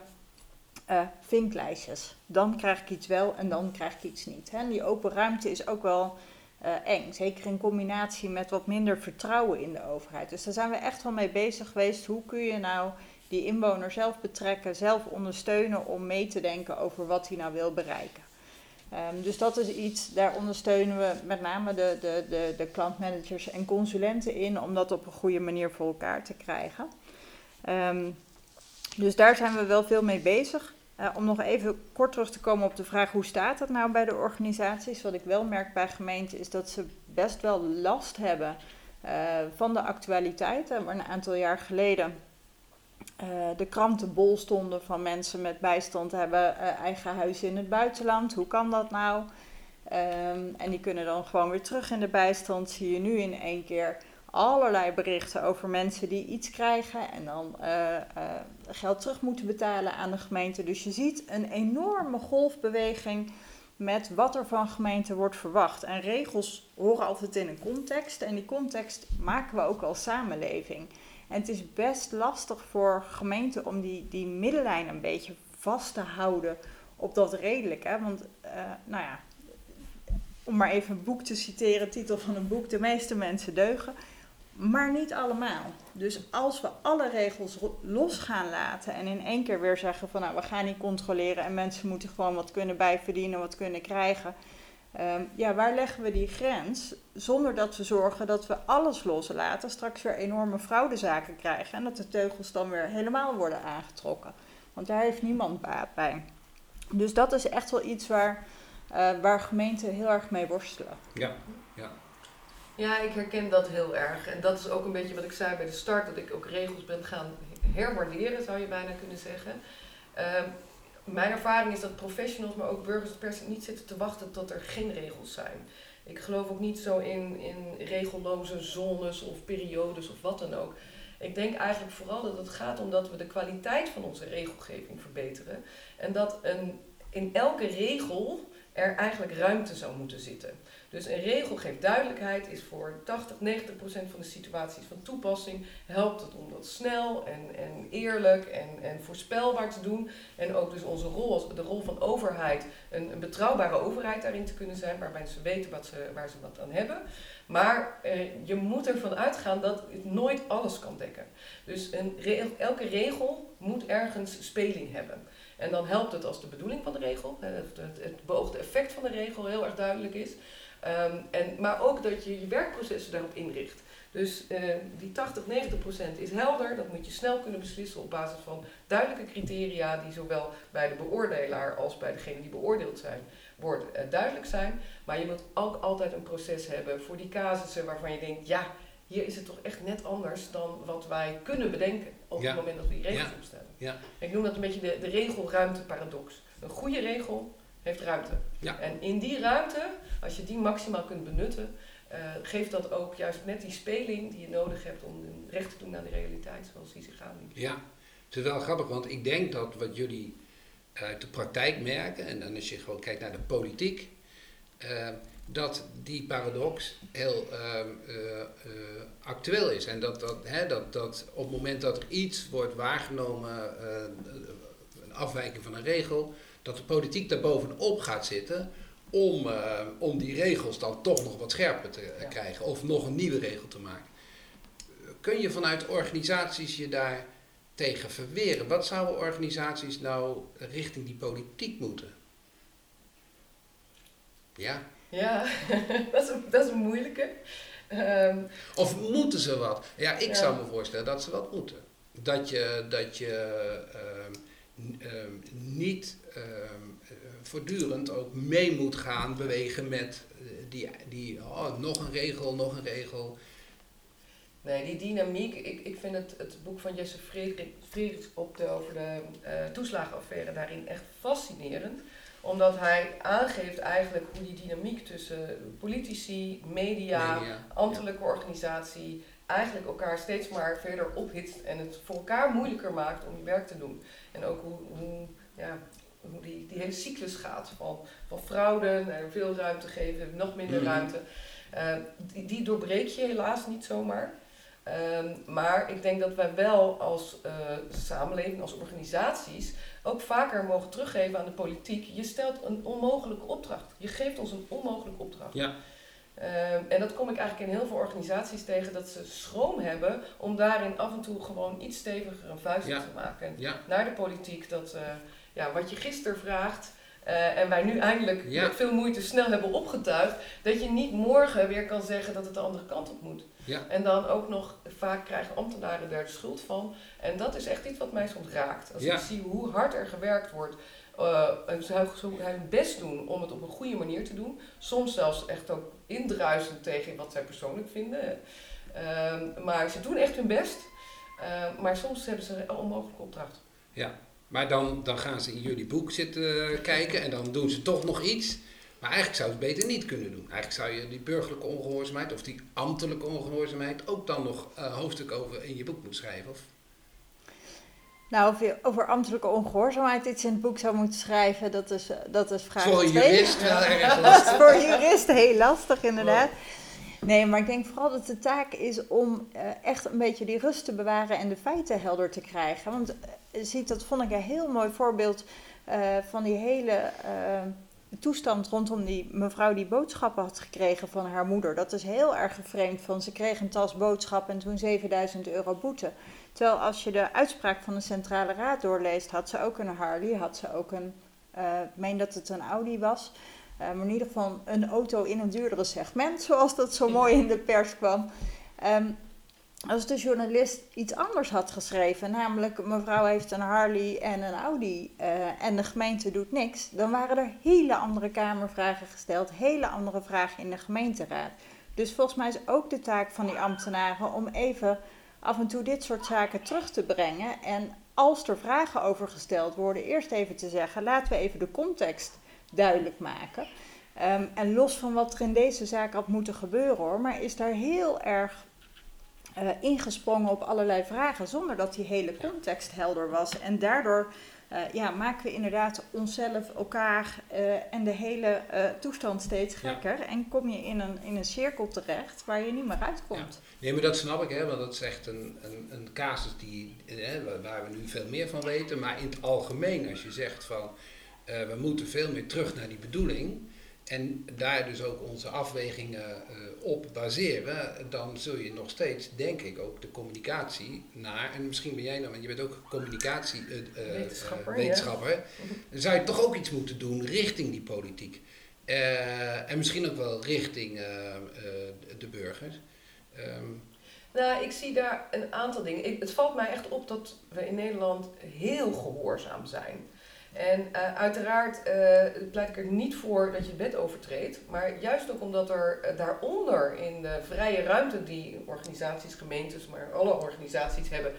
uh, vinklijstjes. Dan krijg ik iets wel en dan krijg ik iets niet. Hè. En die open ruimte is ook wel eng. Zeker in combinatie met wat minder vertrouwen in de overheid. Dus daar zijn we echt wel mee bezig geweest. Hoe kun je nou die inwoner zelf betrekken, zelf ondersteunen om mee te denken over wat hij nou wil bereiken. Um, dus dat is iets, daar ondersteunen we met name de, de, de, de klantmanagers en consulenten in om dat op een goede manier voor elkaar te krijgen. Um, dus daar zijn we wel veel mee bezig. Uh, om nog even kort terug te komen op de vraag hoe staat dat nou bij de organisaties. Wat ik wel merk bij gemeenten is dat ze best wel last hebben uh, van de actualiteit. Er een aantal jaar geleden uh, de kranten bol stonden van mensen met bijstand hebben eigen huizen in het buitenland. Hoe kan dat nou? Um, en die kunnen dan gewoon weer terug in de bijstand. Zie je nu in één keer allerlei berichten over mensen die iets krijgen en dan uh, uh, geld terug moeten betalen aan de gemeente. Dus je ziet een enorme golfbeweging met wat er van gemeenten wordt verwacht. En regels horen altijd in een context en die context maken we ook als samenleving. En het is best lastig voor gemeenten om die, die middellijn een beetje vast te houden op dat redelijk. Hè? Want, uh, nou ja, om maar even een boek te citeren, titel van een boek, de meeste mensen deugen maar niet allemaal. Dus als we alle regels los gaan laten en in één keer weer zeggen van nou we gaan niet controleren en mensen moeten gewoon wat kunnen bijverdienen, wat kunnen krijgen. Um, ja, waar leggen we die grens zonder dat we zorgen dat we alles loslaten, straks weer enorme fraudezaken krijgen en dat de teugels dan weer helemaal worden aangetrokken. Want daar heeft niemand baat bij. Dus dat is echt wel iets waar, uh, waar gemeenten heel erg mee worstelen. Ja, ja. Ik herken dat heel erg. En dat is ook een beetje wat ik zei bij de start, dat ik ook regels ben gaan herwaarderen, zou je bijna kunnen zeggen. Ehm, mijn ervaring is dat professionals, maar ook burgers per se niet zitten te wachten tot er geen regels zijn. Ik geloof ook niet zo in, in regelloze zones of periodes of wat dan ook. Ik denk eigenlijk vooral dat het gaat om dat we de kwaliteit van onze regelgeving verbeteren. En dat een, in elke regel er eigenlijk ruimte zou moeten zitten. Dus een regel geeft duidelijkheid, is voor 80, 90 procent van de situaties van toepassing. Helpt het om dat snel en, en eerlijk en, en voorspelbaar te doen. En ook dus onze rol, als de rol van overheid, een, betrouwbare overheid daarin te kunnen zijn, waarbij ze weten wat ze, waar ze wat aan hebben. Maar eh, je moet ervan uitgaan dat het nooit alles kan dekken. Dus een elke regel moet ergens speling hebben. En dan helpt het als de bedoeling van de regel, het, het beoogde effect van de regel heel erg duidelijk is. Um, en, maar ook dat je je werkprocessen daarop inricht. Dus uh, die 80, 90 procent is helder. Dat moet je snel kunnen beslissen op basis van duidelijke criteria die zowel bij de beoordelaar als bij degene die beoordeeld zijn, worden uh, duidelijk zijn. Maar je moet ook altijd een proces hebben voor die casussen waarvan je denkt, ja, hier is het toch echt net anders dan wat wij kunnen bedenken op het moment dat we die regels ja. opstellen. Ja. Ik noem dat een beetje de, de regelruimte-paradox. Een goede regel heeft ruimte. En in die ruimte, als je die maximaal kunt benutten, uh, geeft dat ook juist net die speling die je nodig hebt om recht te doen aan de realiteit zoals die zich aanbiedt. Ja, het is wel grappig, want ik denk dat wat jullie uit de praktijk merken, en dan als je gewoon kijkt naar de politiek, uh, dat die paradox heel uh, actueel is. En dat, dat, hè, dat, dat op het moment dat er iets wordt waargenomen, een afwijking van een regel, dat de politiek daar bovenop gaat zitten om, uh, om die regels dan toch nog wat scherper te krijgen of nog een nieuwe regel te maken. Kun je vanuit organisaties je daar tegen verweren? Wat zouden organisaties nou richting die politiek moeten? Ja. Ja, dat is een, dat is een moeilijke. Um, of moeten ze wat? Ja, ik ja. zou me voorstellen dat ze wat moeten. Dat je, dat je uh, niet Ehm, eh, voortdurend ook mee moet gaan bewegen met eh, die, die oh, nog een regel, nog een regel. Nee, die dynamiek, ik, ik vind het, het boek van Jesse Frederik op de, over de uh, toeslagenaffaire daarin echt fascinerend. Omdat hij aangeeft eigenlijk hoe die dynamiek tussen politici, media, media ambtelijke ja. organisatie, eigenlijk elkaar steeds maar verder ophitst en het voor elkaar moeilijker maakt om je werk te doen. En ook hoe, hoe ja, hoe die, die hele cyclus gaat. Van, van fraude naar veel ruimte geven, nog minder mhm. ruimte. Uh, die, die doorbreek je helaas niet zomaar. Um, maar ik denk dat wij wel als uh, samenleving, als organisaties, ook vaker mogen teruggeven aan de politiek. Je stelt een onmogelijke opdracht. Je geeft ons een onmogelijke opdracht. Ja. Um, en dat kom ik eigenlijk in heel veel organisaties tegen, dat ze schroom hebben om daarin af en toe gewoon iets steviger een vuist ja. te maken. Ja. Naar de politiek, dat, uh, ja, wat je gisteren vraagt. Uh, en wij nu eindelijk met veel moeite snel hebben opgetuigd. Dat je niet morgen weer kan zeggen dat het de andere kant op moet. Ja. En dan ook nog, vaak krijgen ambtenaren daar de schuld van. En dat is echt iets wat mij soms raakt. Als ik zie hoe hard er gewerkt wordt. Uh, en ze hun best doen om het op een goede manier te doen. Soms zelfs echt ook indruisend tegen wat zij persoonlijk vinden. Uh, maar ze doen echt hun best. Uh, maar soms hebben ze een onmogelijke opdracht. Ja, maar dan, dan gaan ze in jullie boek zitten kijken en dan doen ze toch nog iets. Maar eigenlijk zou het beter niet kunnen doen. Eigenlijk zou je die burgerlijke ongehoorzaamheid of die ambtelijke ongehoorzaamheid ook dan nog uh, hoofdstuk over in je boek moeten schrijven. Of? Nou, of je over ambtelijke ongehoorzaamheid iets in het boek zou moeten schrijven, dat is, dat is vraag Voor een jurist wel erg lastig. Voor juristen heel lastig, inderdaad. Nee, maar ik denk vooral dat de taak is om uh, echt een beetje die rust te bewaren en de feiten helder te krijgen. Want uh, ziet, dat vond ik een heel mooi voorbeeld uh, van die hele toestand rondom die mevrouw die boodschappen had gekregen van haar moeder. Dat is heel erg vreemd van ze kreeg een tas boodschappen en toen 7000 euro boete. Terwijl als je de uitspraak van de Centrale Raad doorleest, had ze ook een Harley, had ze ook een, ik meen dat het een Audi was. Uh, maar in ieder geval een auto in een duurdere segment, zoals dat zo mooi in de pers kwam. Um, als de journalist iets anders had geschreven, namelijk mevrouw heeft een Harley en een Audi uh, en de gemeente doet niks, dan waren er hele andere Kamervragen gesteld, hele andere vragen in de gemeenteraad. Dus volgens mij is ook de taak van die ambtenaren om even af en toe dit soort zaken terug te brengen. En als er vragen over gesteld worden, eerst even te zeggen: laten we even de context duidelijk maken. Ehm, en los van wat er in deze zaak had moeten gebeuren hoor, maar is daar heel erg uh, ingesprongen op allerlei vragen zonder dat die hele context helder was. En daardoor uh, ja, maken we inderdaad onszelf, elkaar uh, en de hele toestand steeds gekker. En kom je in een, in een cirkel terecht waar je niet meer uitkomt. Ja. Nee, maar dat snap ik, hè, want dat is echt een, een, een casus die, hè, waar we nu veel meer van weten. Maar in het algemeen, als je zegt van we moeten veel meer terug naar die bedoeling en daar dus ook onze afwegingen uh, op baseren, dan zul je nog steeds, denk ik, ook de communicatie naar, en misschien ben jij nou, want je bent ook communicatie uh, wetenschapper, wetenschapper ja. dan zou je toch ook iets moeten doen richting die politiek. en misschien ook wel richting de burgers. Um, nou, ik zie daar een aantal dingen. Ik, het valt mij echt op dat we in Nederland heel gehoorzaam zijn. En uh, uiteraard uh, pleit ik er niet voor dat je wet overtreedt, maar juist ook omdat er uh, daaronder in de vrije ruimte die organisaties, gemeentes, maar alle organisaties hebben,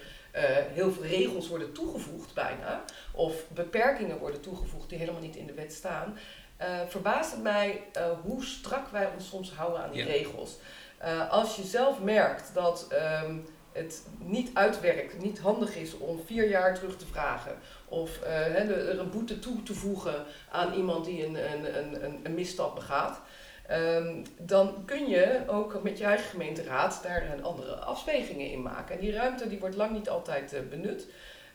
heel veel regels worden toegevoegd bijna, of beperkingen worden toegevoegd die helemaal niet in de wet staan, verbaast het mij hoe strak wij ons soms houden aan die ja. regels. als je zelf merkt dat um, het niet uitwerkt, niet handig is om vier jaar terug te vragen. Of uh, er een boete toe te voegen aan iemand die een, een, een, een misstap begaat. Um, dan kun je ook met je eigen gemeenteraad daar een andere afwegingen in maken. En die ruimte die wordt lang niet altijd uh, benut.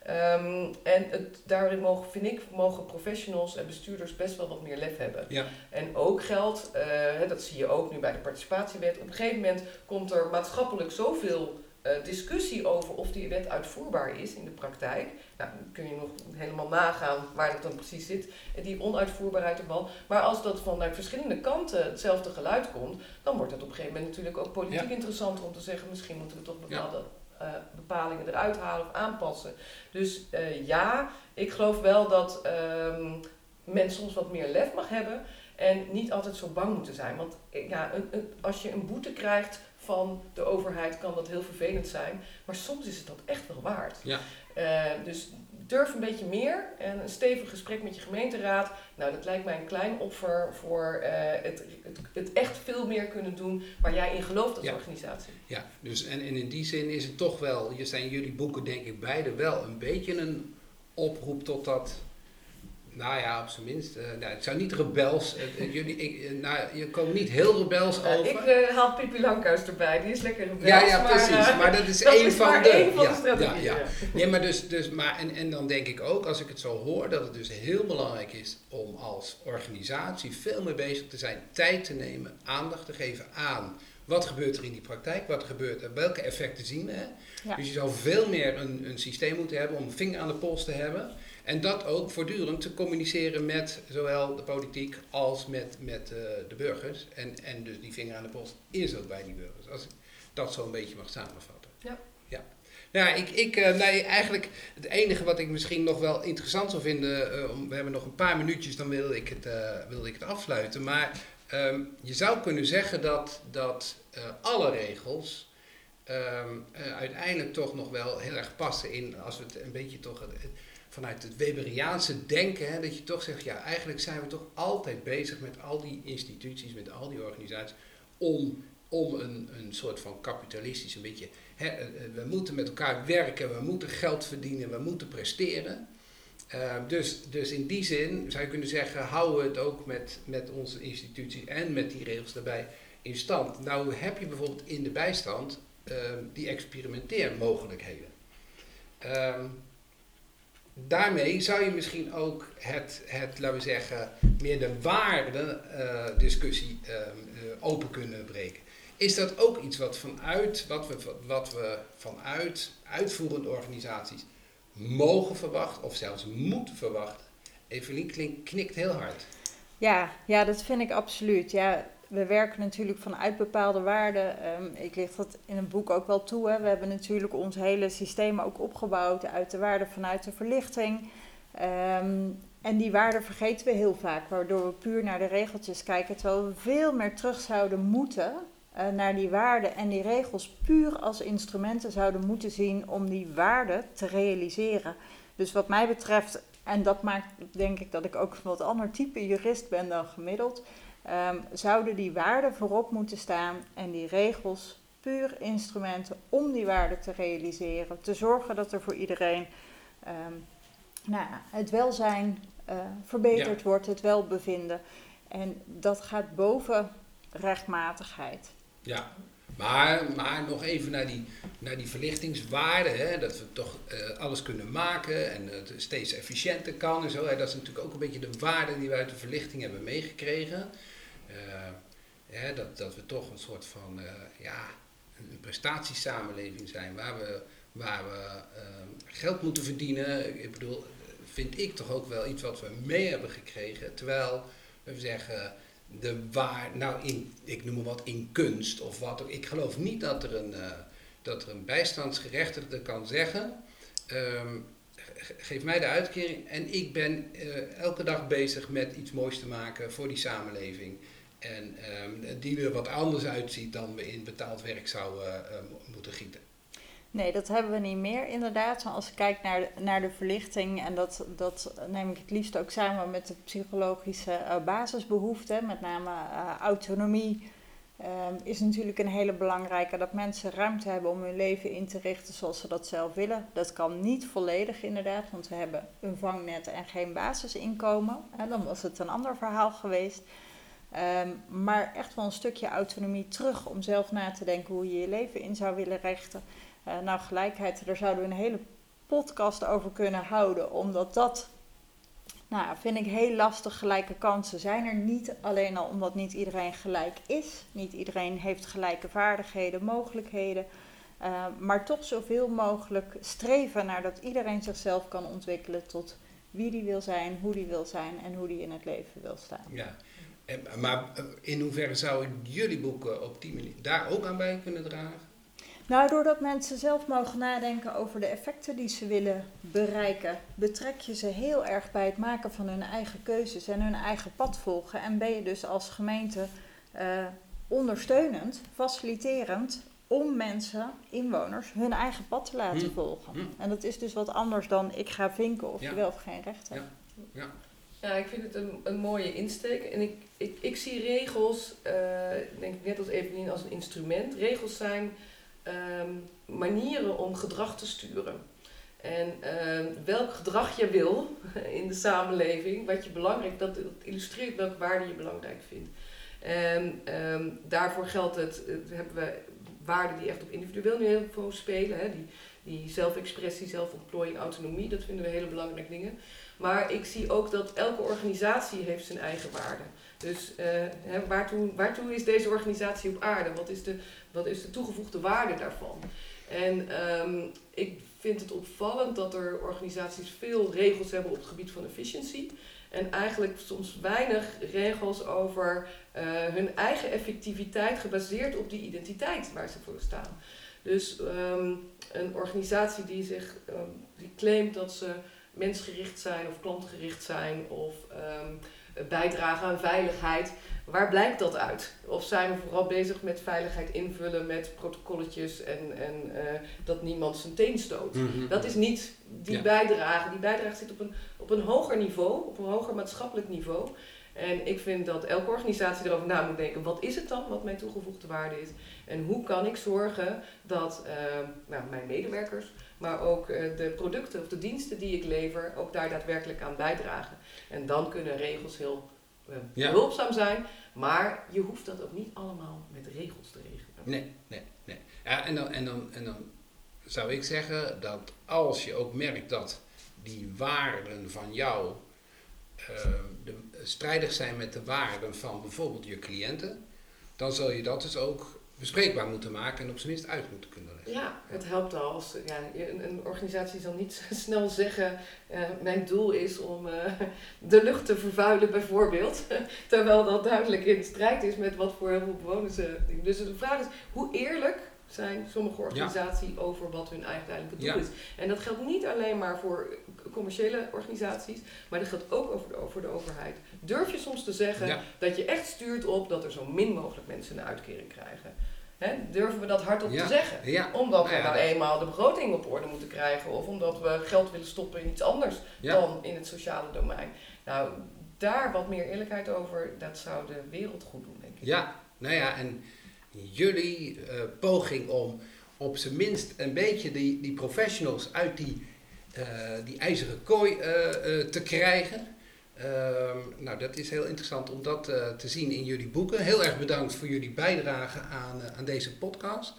Um, en het, daarin mogen, vind ik, mogen professionals en bestuurders best wel wat meer lef hebben. Ja. En ook geldt, uh, dat zie je ook nu bij de participatiewet, op een gegeven moment komt er maatschappelijk zoveel uh, discussie over of die wet uitvoerbaar is in de praktijk. Nou, dan kun je nog helemaal nagaan waar dat dan precies zit, die onuitvoerbaarheid ervan. Maar als dat vanuit verschillende kanten hetzelfde geluid komt, dan wordt het op een gegeven moment natuurlijk ook politiek ja. interessanter om te zeggen, misschien moeten we toch bepaalde ja. uh, bepalingen eruit halen of aanpassen. Dus uh, ja, ik geloof wel dat um, men soms wat meer lef mag hebben. En niet altijd zo bang moeten zijn. Want ja, een, een, als je een boete krijgt van de overheid kan dat heel vervelend zijn. Maar soms is het dat echt wel waard. Ja. Uh, dus durf een beetje meer en een stevig gesprek met je gemeenteraad. Nou, dat lijkt mij een klein offer voor uh, het, het, het, echt veel meer kunnen doen waar jij in gelooft als ja. organisatie. Ja, dus en, en in die zin is het toch wel, je zijn jullie boeken denk ik beide wel een beetje een oproep tot dat nou ja, op zijn minst. Uh, nou, het zou niet rebels. Uh, jullie, ik, nou, je komt niet heel rebels over. Ik haal Pippi Lankhuis erbij, die is lekker rebels. Ja, ja, precies. Maar, maar dat is dat één is van de. Één van ja, de strategieën. Ja, ja. Nee, maar dus, dus, maar en, en dan denk ik ook, als ik het zo hoor, dat het dus heel belangrijk is om als organisatie veel meer bezig te zijn, tijd te nemen, aandacht te geven aan. Wat gebeurt er in die praktijk? Wat gebeurt er? Welke effecten zien we? Ja. Dus je zou veel meer een, een systeem moeten hebben om een vinger aan de pols te hebben. En dat ook voortdurend te communiceren met zowel de politiek als met, met uh, de burgers. En, en dus die vinger aan de post is ook bij die burgers. Als ik dat zo een beetje mag samenvatten. Ja. ja. Nou, ik, ik, uh, nee, eigenlijk het enige wat ik misschien nog wel interessant zou vinden, uh, we hebben nog een paar minuutjes, dan wil ik het, wilde ik het afsluiten. Maar um, je zou kunnen zeggen dat, dat alle regels um, uiteindelijk toch nog wel heel erg passen in, als we het een beetje toch vanuit het Weberiaanse denken, hè, dat je toch zegt, ja, eigenlijk zijn we toch altijd bezig met al die instituties, met al die organisaties, om, om een, een soort van kapitalistisch, een beetje, hè, eh, eh, we moeten met elkaar werken, we moeten geld verdienen, we moeten presteren. Uh, dus, dus in die zin zou je kunnen zeggen, houden we het ook met, met onze instituties en met die regels daarbij in stand. Nou heb je bijvoorbeeld in de bijstand uh, die experimenteermogelijkheden. Uh, daarmee zou je misschien ook het, het laten we zeggen, meer de waarde uh, discussie uh, open kunnen breken. Is dat ook iets wat vanuit, wat we, wat we vanuit uitvoerende organisaties mogen verwachten of zelfs moeten verwachten? Evelien knikt heel hard. Ja, ja, dat vind ik absoluut. Ja, we werken natuurlijk vanuit bepaalde waarden. Um, ik licht dat in een boek ook wel toe. Hè. We hebben natuurlijk ons hele systeem ook opgebouwd uit de waarden vanuit de verlichting. Um, en die waarden vergeten we heel vaak, waardoor we puur naar de regeltjes kijken, terwijl we veel meer terug zouden moeten eh, naar die waarden en die regels puur als instrumenten zouden moeten zien om die waarden te realiseren. Dus wat mij betreft, en dat maakt denk ik dat ik ook een wat ander type jurist ben dan gemiddeld, ehm, zouden die waarden voorop moeten staan en die regels puur instrumenten om die waarden te realiseren. Te zorgen dat er voor iedereen ehm, nou, het welzijn uh, verbeterd wordt, het welbevinden. En dat gaat boven rechtmatigheid. Ja, maar, maar nog even naar die, naar die verlichtingswaarde, hè, dat we toch uh, alles kunnen maken en het steeds efficiënter kan en zo. Hè, dat is natuurlijk ook een beetje de waarde die we uit de verlichting hebben meegekregen. Uh, dat, dat we toch een soort van uh, ja, een prestatiesamenleving zijn waar we, waar we geld moeten verdienen. Ik bedoel, vind ik toch ook wel iets wat we mee hebben gekregen. Terwijl we zeggen, de waar, nou in, ik noem maar wat, in kunst of wat ook. Ik geloof niet dat er een, uh, dat er een bijstandsgerechtigde kan zeggen, um, geef mij de uitkering en ik ben elke dag bezig met iets moois te maken voor die samenleving. En um, die er wat anders uitziet dan we in betaald werk zouden uh, moeten gieten. Nee, dat hebben we niet meer inderdaad. Maar als ik kijk naar naar de verlichting, en dat, dat neem ik het liefst ook samen met de psychologische uh, basisbehoeften, met name uh, autonomie, uh, is natuurlijk een hele belangrijke. Dat mensen ruimte hebben om hun leven in te richten zoals ze dat zelf willen. Dat kan niet volledig inderdaad, want we hebben een vangnet en geen basisinkomen. Hè, dan was het een ander verhaal geweest. Um, maar echt wel een stukje autonomie terug om zelf na te denken hoe je je leven in zou willen richten. Uh, nou, gelijkheid, daar zouden we een hele podcast over kunnen houden, omdat dat, nou, vind ik heel lastig. Gelijke kansen zijn er niet alleen al omdat niet iedereen gelijk is, niet iedereen heeft gelijke vaardigheden, mogelijkheden, uh, maar toch zoveel mogelijk streven naar dat iedereen zichzelf kan ontwikkelen tot wie die wil zijn, hoe die wil zijn en hoe die in het leven wil staan. Ja. En, maar in hoeverre zouden jullie boeken op die manier daar ook aan bij kunnen dragen? Nou, doordat mensen zelf mogen nadenken over de effecten die ze willen bereiken, betrek je ze heel erg bij het maken van hun eigen keuzes en hun eigen pad volgen. En ben je dus als gemeente uh, ondersteunend, faciliterend om mensen, inwoners, hun eigen pad te laten mm. volgen. Mm. En dat is dus wat anders dan ik ga vinken of ja. je wel of geen recht hebt. Ja. ja. Ja, ik vind het een, een mooie insteek. En ik, ik, ik zie regels, uh, denk ik net als Evelien, als een instrument. Regels zijn um, manieren om gedrag te sturen. En um, welk gedrag je wil in de samenleving, wat je belangrijk, dat, dat illustreert welke waarden je belangrijk vindt. En um, daarvoor geldt het, het, hebben we waarden die echt op individueel niveau spelen. Hè, die, die zelfexpressie, zelfontplooiing, autonomie, dat vinden we hele belangrijke dingen. Maar ik zie ook dat elke organisatie heeft zijn eigen waarden. Dus uh, hè, waartoe, waartoe is deze organisatie op aarde? Wat is de, wat is de toegevoegde waarde daarvan? En um, ik vind het opvallend dat er organisaties veel regels hebben op het gebied van efficiëntie. En eigenlijk soms weinig regels over uh, hun eigen effectiviteit gebaseerd op die identiteit waar ze voor staan. Dus um, een organisatie die zich um, die claimt dat ze mensgericht zijn of klantgericht zijn of um, bijdragen aan veiligheid. Waar blijkt dat uit? Of zijn we vooral bezig met veiligheid invullen met protocolletjes en, en uh, dat niemand zijn teen stoot? Mm -hmm. Dat is niet die ja. bijdrage. Die bijdrage zit op een, op een hoger niveau, op een hoger maatschappelijk niveau. En ik vind dat elke organisatie erover na moet denken: wat is het dan wat mijn toegevoegde waarde is? En hoe kan ik zorgen dat uh, nou, mijn medewerkers, maar ook uh, de producten of de diensten die ik lever, ook daar daadwerkelijk aan bijdragen? En dan kunnen regels heel uh, ja. behulpzaam zijn, maar je hoeft dat ook niet allemaal met regels te regelen. Nee, nee, nee. Ja, en, dan, en, dan, en dan zou ik zeggen dat als je ook merkt dat die waarden van jou de, strijdig zijn met de waarden van bijvoorbeeld je cliënten, dan zal je dat dus ook bespreekbaar moeten maken en op zijn minst uit moeten kunnen Ja, het helpt al als ja, een, een organisatie zal niet snel zeggen: uh, mijn doel is om uh, de lucht te vervuilen, bijvoorbeeld. Terwijl dat duidelijk in strijd is met wat voor heel veel bewoners. Uh, dus de vraag is: hoe eerlijk zijn sommige organisaties over wat hun uiteindelijke doel Ja. is. En dat geldt niet alleen maar voor commerciële organisaties, maar dat geldt ook over de, voor de overheid. Durf je soms te zeggen Ja. dat je echt stuurt op dat er zo min mogelijk mensen een uitkering krijgen? Hè? Durven we dat hardop Ja. te zeggen? Ja, Omdat we Nou nou eenmaal de begroting op orde moeten krijgen of omdat we geld willen stoppen in iets anders dan in het sociale domein. Nou, daar wat meer eerlijkheid over, dat zou de wereld goed doen, denk ik. Ja, nou ja, en jullie eh, poging om op zijn minst een beetje die, die professionals uit die, eh, die ijzeren kooi eh, te krijgen. Ehm, nou, dat is heel interessant om dat eh, te zien in jullie boeken. Heel erg bedankt voor jullie bijdrage aan, eh, aan deze podcast.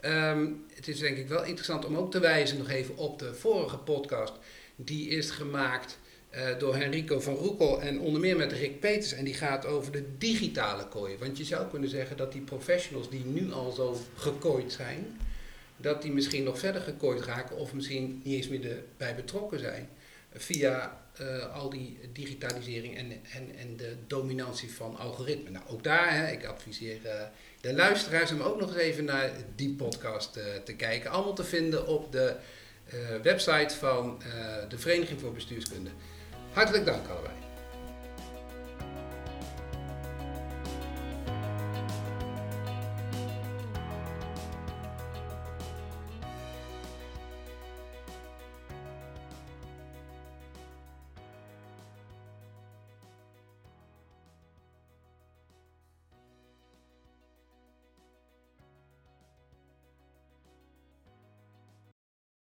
Ehm, het is denk ik wel interessant om ook te wijzen nog even op de vorige podcast. Die is gemaakt eh, door Henrico van Roekel en onder meer met Rick Peters. En die gaat over de digitale kooi. Want je zou kunnen zeggen dat die professionals die nu al zo gekooid zijn, dat die misschien nog verder gekooid raken of misschien niet eens meer erbij betrokken zijn. Via eh, al die digitalisering en, en, en de dominantie van algoritmen. Nou, ook daar, hè, ik adviseer eh, de luisteraars om ook nog eens even naar die podcast eh, te kijken. Allemaal te vinden op de website van de Vereniging voor Bestuurskunde. Hartelijk dank allebei.